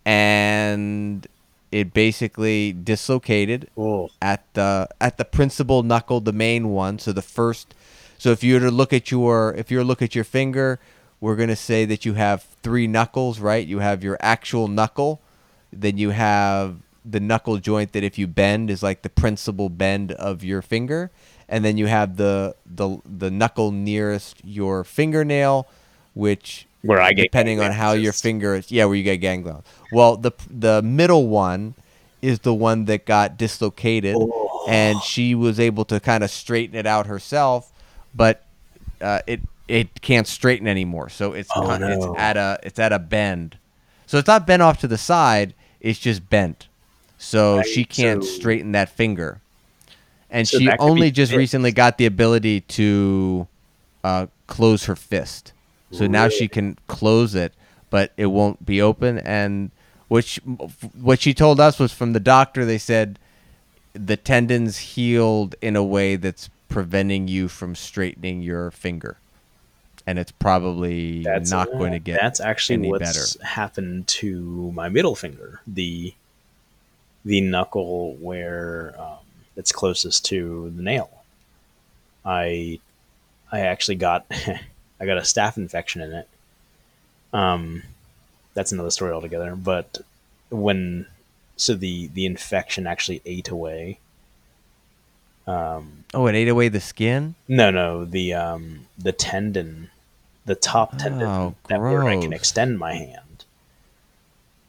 and it basically dislocated oh, at the at the principal knuckle, the main one. So the first, so if you were to look at your if you were to look at your finger, we're gonna say that you have three knuckles, right? You have your actual knuckle, then you have the knuckle joint that if you bend is like the principal bend of your finger, and then you have the the the knuckle nearest your fingernail, which where I get depending on how your finger is yeah where you get ganglion well the the middle one is the one that got dislocated Oh. and she was able to kind of straighten it out herself but uh, it it can't straighten anymore. So it's Oh, con- no. it's at a it's at a bend. So it's not bent off to the side. It's just bent. So Right, she can't so- straighten that finger. And So she that could be only just fixed. recently got the ability to uh, close her fist. So now she can close it, but it won't be open. And she, what she told us was from the doctor. They said the tendons healed in a way that's preventing you from straightening your finger, and it's probably That's not uh, going to get That's actually any what's happened to my middle finger. The the knuckle where um, it's closest to the nail. I I actually got I got a staph infection in it. Um, that's another story altogether. But when so the the infection actually ate away. Um, Oh, it ate away the skin. no, no, the um the tendon, the top tendon Oh, that where I can extend my hand.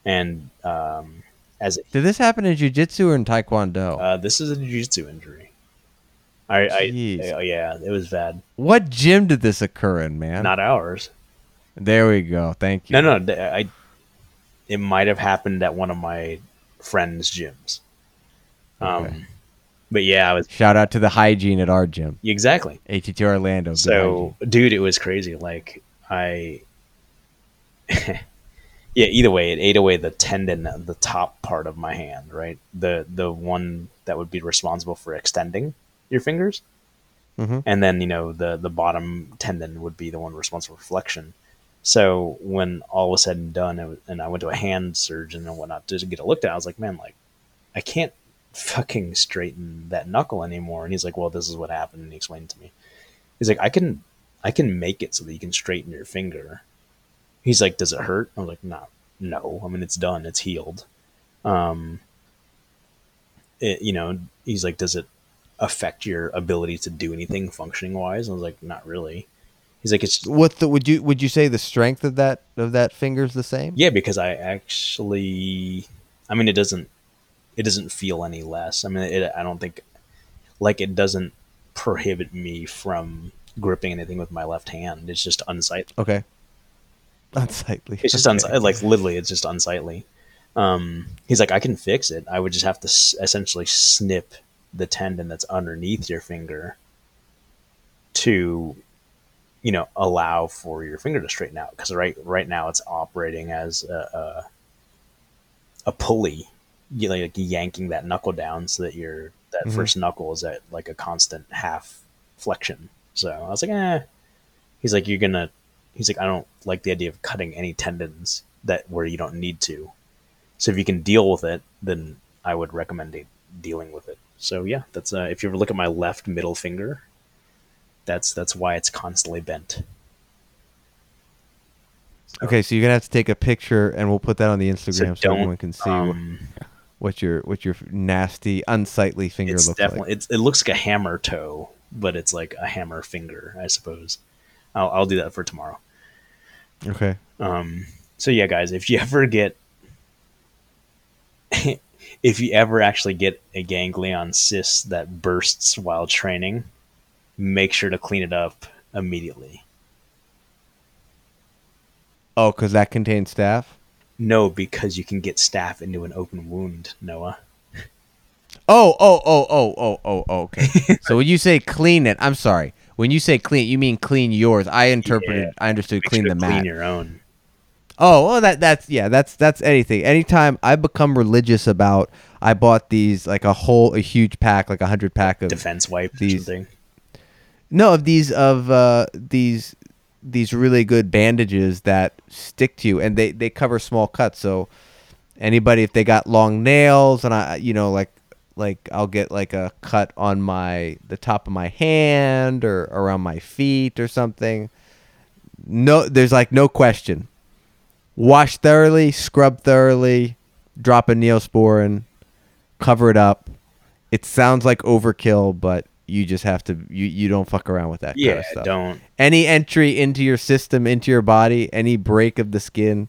And um as it, Did this happen in jujitsu or in taekwondo? uh, this is a jiu-jitsu injury. I, I Jeez. oh yeah, it was bad. what gym did this occur in, man? Not ours. there we go. Thank you. No, no, I. It might have happened at one of my friends' gyms. Um, Okay. But yeah, I was Shout out to the hygiene at our gym, exactly. ATT Orlando. So, dude, it was crazy. Like I, yeah. Either way, it ate away the tendon, the top part of my hand, right? The the one that would be responsible for extending your fingers, Mhm. and then you know the the bottom tendon would be the one responsible for flexion. So when all was said and done, was, and I went to a hand surgeon and whatnot to get it looked at, I was like, man, like I can't fucking straighten that knuckle anymore. And he's like, well, this is what happened. And he explained to me. He's like, I can, I can make it so that you can straighten your finger. He's like, does it hurt? I was like, no, no. I mean, it's done. It's healed. Um, it, you know, he's like, does it affect your ability to do anything functioning wise? I was like, not really. He's like, it's What the would you would you say the strength of that of that finger's the same? Yeah, because I actually, I mean, it doesn't, it doesn't feel any less. I mean, it, I don't think, like, it doesn't prohibit me from gripping anything with my left hand. It's just unsightly. Okay. Unsightly. It's just Okay. unsightly. Like, literally, it's just unsightly. Um, he's like, I can fix it. I would just have to s- essentially snip the tendon that's underneath your finger to, you know, allow for your finger to straighten out. Because right, right now, it's operating as a, a, a pulley, you know, like yanking that knuckle down so that your that Mhm. first knuckle is at like a constant half flexion. So I was like, eh. He's like, you're gonna. He's like, I don't like the idea of cutting any tendons that where you don't need to. So if you can deal with it, then I would recommend de- dealing with it. So yeah, that's uh, if you ever look at my left middle finger, that's that's why it's constantly bent. Okay, so you're gonna have to take a picture, and we'll put that on the Instagram so, don't. everyone can see um, what your what your nasty, unsightly finger it's looks definitely like. it's, it looks like a hammer toe, but it's like a hammer finger, I suppose. I'll, I'll do that for tomorrow. Okay. Um, so yeah, guys, if you ever get, if you ever actually get a ganglion cyst that bursts while training, make sure to clean it up immediately. Oh, because that contains staph. No, because you can get staph into an open wound, Noah. Oh, oh, oh, oh, oh, oh, oh. Okay. so when you say clean it, I'm sorry. When you say clean, you mean clean yours. I interpreted. Yeah. I understood Make clean sure the mat. clean your own. Oh, well, that that's yeah, that's that's anything. Anytime I become religious about, I bought these like a whole a huge pack, like a hundred pack of Defense wipe or these- something. no of these of uh these these really good bandages that stick to you, and they they cover small cuts. So anybody if they got long nails, and I you know like like I'll get like a cut on my the top of my hand or around my feet or something. No, there's like no question. Wash thoroughly, scrub thoroughly, drop a neosporin, cover it up. It sounds like overkill, but you just have to you you don't fuck around with that kind Yeah, of stuff. don't. Any entry into your system, into your body, any break of the skin,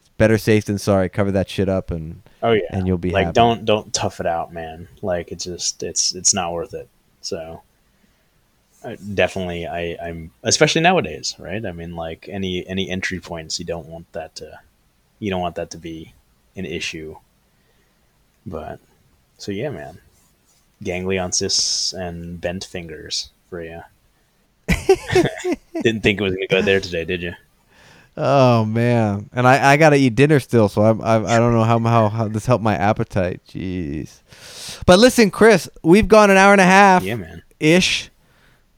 it's better safe than sorry. Cover that shit up and Oh yeah, and you'll be like happy. don't don't tough it out, man. Like it's just it's it's not worth it. So uh, definitely I, I'm especially nowadays, right? I mean, like any any entry points, you don't want that to you don't want that to be an issue. But so yeah, man, ganglion cysts and bent fingers for you. Didn't think it was gonna go there today, did you? Oh man, and I, I gotta eat dinner still, so I'm, I I don't know how, how how this helped my appetite. Jeez, but listen, Chris, we've gone an hour and a half Yeah, man. ish.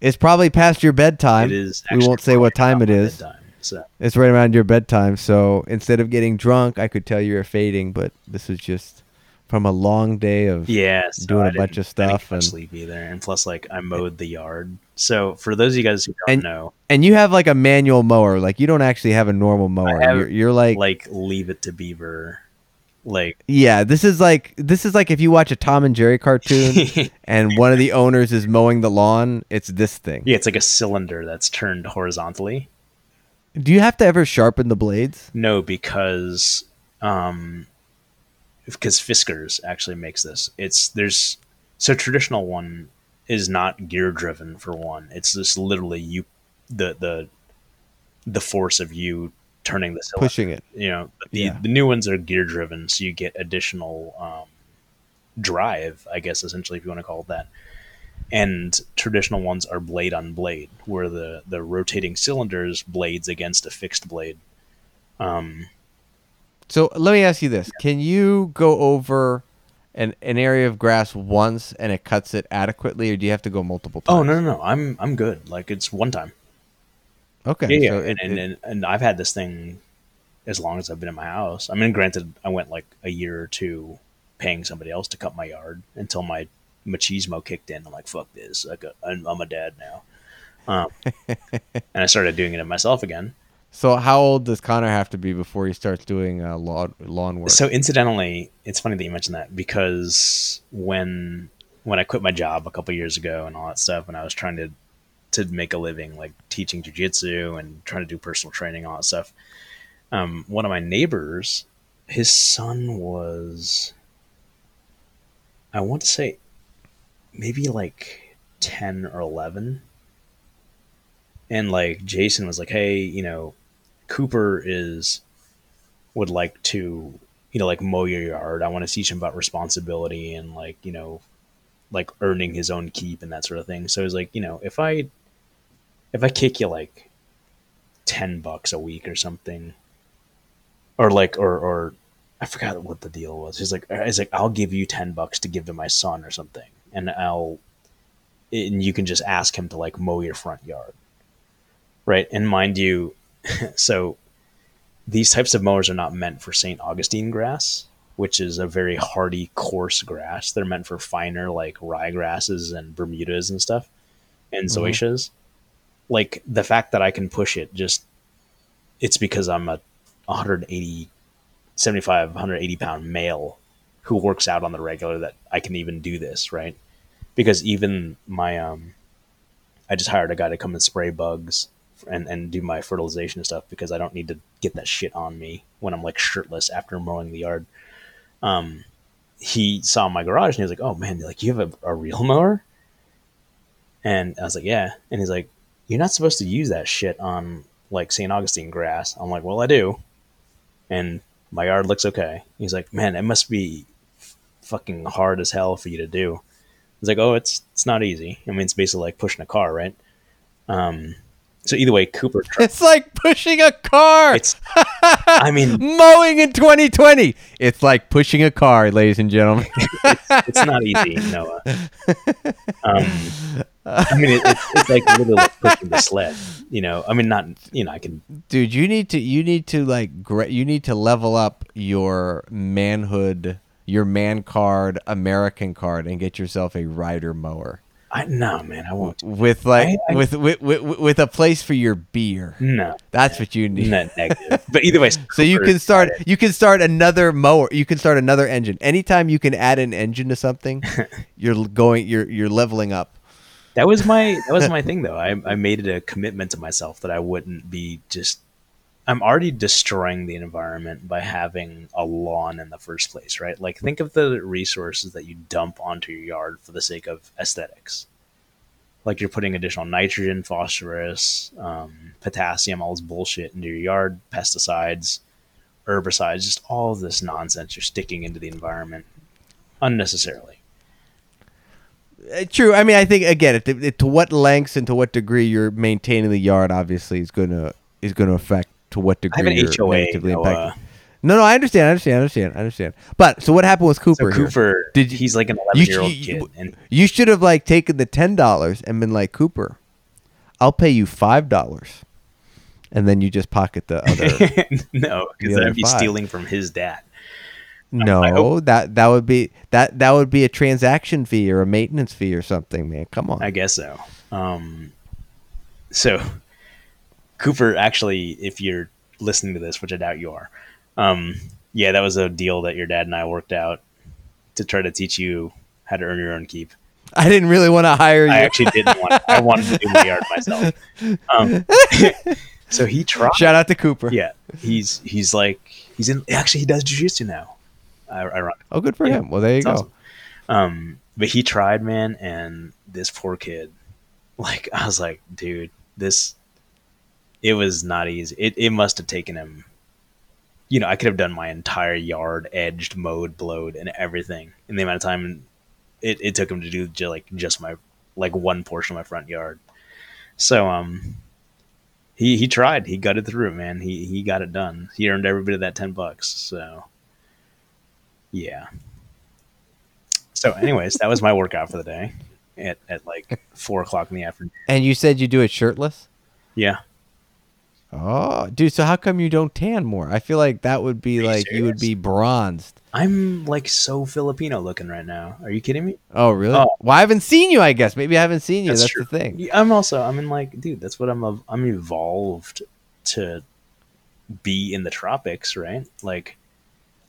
It's probably past your bedtime. It is. We won't say what time it is. bedtime, so It's right around your bedtime. So instead of getting drunk, I could tell you were fading, but this is just from a long day of yeah, so doing I a bunch of stuff and- sleep either, and plus, like I mowed the yard. So for those of you guys who don't And- know, And you have like a manual mower. Like you don't actually have a normal mower. have, you're, you're like, like Leave It to Beaver, like yeah. This is like this is like if you watch a Tom and Jerry cartoon and one of the owners is mowing the lawn. It's this thing. yeah, it's like a cylinder that's turned horizontally. Do you have to ever sharpen the blades? No, because um, because Fiskars actually makes this. It's there's so traditional one is not gear driven for one. It's just literally you the the the force of you turning the cylinder. Pushing it. You know, but the Yeah. the new ones are gear driven, so you get additional um, drive, I guess, essentially, if you want to call it that. And traditional ones are blade on blade, where the the rotating cylinders blades against a fixed blade. Um, So let me ask you this: Can you go over an an area of grass once and it cuts it adequately, or do you have to go multiple times? oh no, no, no! I'm I'm good. Like it's one time. Okay. Yeah, so yeah. it- and, and, and and I've had this thing as long as I've been in my house. I mean, granted, I went like a year or two paying somebody else to cut my yard until my machismo kicked in. I'm like, fuck this. Like, I'm, I'm a dad now. Um, and I started doing it myself again. So how old does Connor have to be before he starts doing uh, lawn lawn work? So incidentally, it's funny that you mentioned that because when when I quit my job a couple years ago and all that stuff, and I was trying to to make a living, like teaching jujitsu and trying to do personal training, all that stuff. Um, one of my neighbors, his son was, I want to say, maybe like ten or eleven, and like Jason was like, "Hey, you know, Cooper is." would like to you know like mow your yard. I want to teach him about responsibility and like you know like earning his own keep and that sort of thing. So it's like you know if i if i kick you like 10 bucks a week or something or like or or i forgot what the deal was. He's like he's like i'll give you 10 bucks to give to my son or something and i'll and you can just ask him to like mow your front yard. Right? And mind you so these types of mowers are not meant for St. Augustine grass, which is a very hardy, coarse grass. They're meant for finer, like rye grasses and Bermudas and stuff, and Mhm. zoysias. Like the fact that I can push it, just it's because I'm a 180, 75, 180 pound male who works out on the regular that I can even do this, right? Because even my um, I just hired a guy to come and spray bugs and, and do my fertilization and stuff because I don't need to get that shit on me when I'm like shirtless after mowing the yard. Um, he saw my garage and he was like, "Oh man, like you have a, a real mower?" And I was like, "Yeah." And he's like, "You're not supposed to use that shit on like St. Augustine grass." I'm like, "Well, I do." And my yard looks okay. He's like, "Man, it must be fucking hard as hell for you to do." He's like, "Oh, it's it's not easy. I mean, it's basically like pushing a car, right?" Um, so either way, Cooper. it's like pushing a car. It's, I mean, mowing in 2020. It's like pushing a car, ladies and gentlemen. it's not easy, Noah. Um, I mean, it, it's, it's like literally pushing the sled. You know, I mean, not you know, I can. Dude, you need to you need to like gra- you need to level up your manhood, your man card, American card, and get yourself a rider mower I no, man, I won't. with like I- I- with, with with with a place for your beer. No, That's what you need. not negative. But either way, So you can start it. you can start another mower. You can start another engine. Anytime you can add an engine to something, you're going you're you're leveling up. That was my that was my thing though. I I made it a commitment to myself that I wouldn't be just. I'm already destroying the environment by having a lawn in the first place, right? Like think of the resources that you dump onto your yard for the sake of aesthetics. like you're putting additional nitrogen, phosphorus, um, potassium, all this bullshit into your yard, pesticides, herbicides, just all this nonsense you're sticking into the environment unnecessarily. Uh, True. I mean, I think again, it, to what lengths and to what degree you're maintaining the yard, obviously, is gonna is gonna affect to what degree I have an you're HOA. negatively Noah. impacted. No, no, I understand, I understand, I understand, I understand. But so what happened with Cooper? here? Cooper, Did you- he's like an 11 year old kid, you- and You should have like taken the ten dollars and been like Cooper, I'll pay you five dollars, and then you just pocket the other. no, because I'd be five. stealing from his dad. no, that that would be that that would be a transaction fee or a maintenance fee or something, man. Come on. I guess so. Um, so Cooper, actually, if you're listening to this, which I doubt you are, um, yeah, that was a deal that your dad and I worked out to try to teach you how to earn your own keep. I didn't really want to hire you. I actually didn't want. I wanted to do my yard myself. Um, so he tried. Shout out to Cooper. Yeah, he's he's like he's in. Actually, he does jujitsu now. I, I Oh, good for Yeah, him. Well, there you go. awesome. Um, but he tried, man, and this poor kid, like, I was like, dude, this, it was not easy. It, it must have taken him, you know, I could have done my entire yard edged, mowed, blowed, and everything in the amount of time it, it took him to do ju- like just my, like one portion of my front yard. So, um, he, he tried, he it through, man. He, he got it done. He earned every bit of that 10 bucks. So, yeah. So, anyways, that was my workout for the day at, at like four o'clock in the afternoon. And you said you do it shirtless. Yeah. Oh, dude. So how come you don't tan more? I feel like that would be like you would be bronzed. I'm like so Filipino looking right now. Are you kidding me? Oh, really? Oh. Well, I haven't seen you. I guess maybe I haven't seen you. That's That's, the thing. Yeah, I'm also, I'm in like, dude, that's what I'm, of, I'm evolved to be in the tropics, right? Like,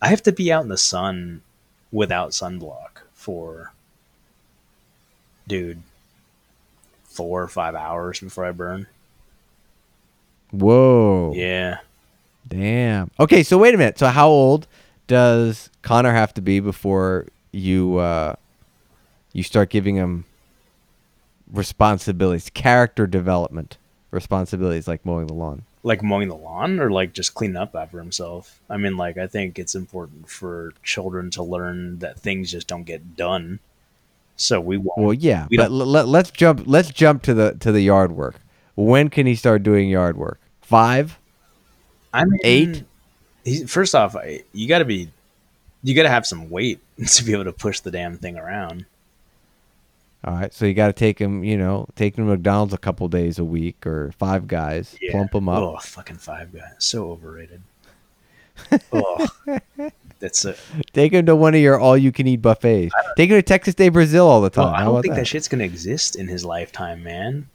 I have to be out in the sun without sunblock for, dude, four or five hours before I burn. Whoa. Yeah. Damn. Okay, so wait a minute. So how old does Connor have to be before you uh you start giving him responsibilities, character development responsibilities like mowing the lawn? like mowing the lawn or like just cleaning up after himself. I mean, like I think it's important for children to learn that things just don't get done. So we won't. Well, yeah, We but l- let's jump let's jump to the to the yard work. When can he start doing yard work? 5? I mean, eight? He, first off, you got to be, you got to have some weight to be able to push the damn thing around. All right, so you got to take him, you know, take him to McDonald's a couple days a week or five guys, plump him up. Oh, fucking five guys, so overrated. oh, that's a. Take him to one of your all-you-can-eat buffets. Take him to Texas de Brazil all the time. I don't think that? that? shit's gonna exist in his lifetime, man.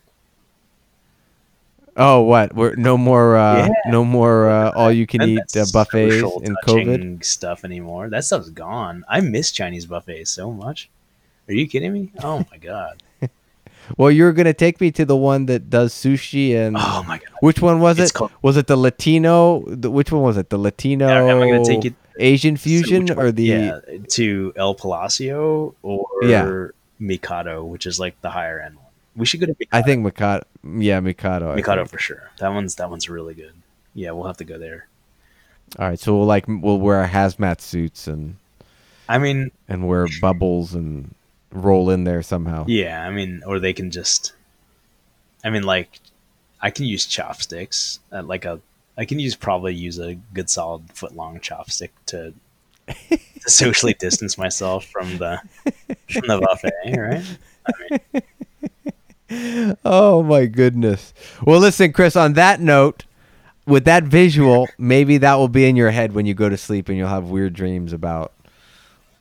Oh, what? We're no more, uh, Yeah. no more uh, all-you-can-eat That's uh, buffets in COVID. stuff anymore. That stuff's gone. I miss Chinese buffets so much. Are you kidding me? Oh my god. Well, you're gonna take me to the one that does sushi and Oh my god. which one was It's it? called- was it the Latino? The, which one was it? The Latino Am I gonna take you- Asian fusion one- or the? yeah to El Palacio or Yeah. Mikado, which is like the higher end one. We should go to Mikado. I think Mikado. Yeah, Mikado. Mikado for sure. That one's that one's really good. Yeah, we'll have to go there. All right, so we'll like we'll wear hazmat suits and I mean, and wear bubbles and roll in there somehow. yeah, I mean, or they can just. I mean, like, I can use chopsticks. Uh, like a, I can use probably use a good solid foot long chopstick to, to socially distance myself from the from the buffet, right? I mean, Oh my goodness. Well, listen, Chris. On that note, with that visual, maybe that will be in your head when you go to sleep, and you'll have weird dreams about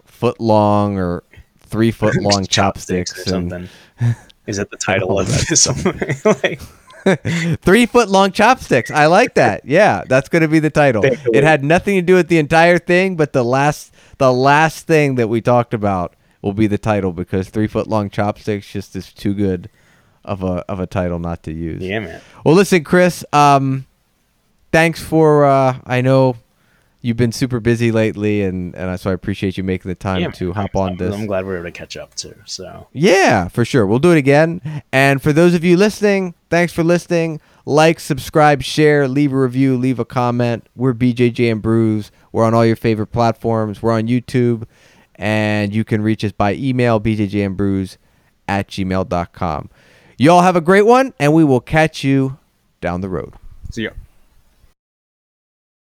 foot long or three foot long chopsticks, or and something. Is that the title of this? like, three foot long chopsticks. I like that. Yeah, that's going to be the title. It had nothing to do with the entire thing, but the last the last thing that we talked about will be the title because three foot long chopsticks just is too good of a of a title not to use. yeah, man. Well, listen, Chris. Um, thanks for. Uh, I know you've been super busy lately, and and so I appreciate you making the time Yeah, to man. hop on this. I'm glad we were able to catch up too. So Yeah, for sure. We'll do it again. And for those of you listening, thanks for listening. Like, subscribe, share, leave a review, leave a comment. We're BJJ and Brews. We're on all your favorite platforms. We're on YouTube. And you can reach us by email, bjjandbrews at gmail.com. You all have a great one, and we will catch you down the road. see ya.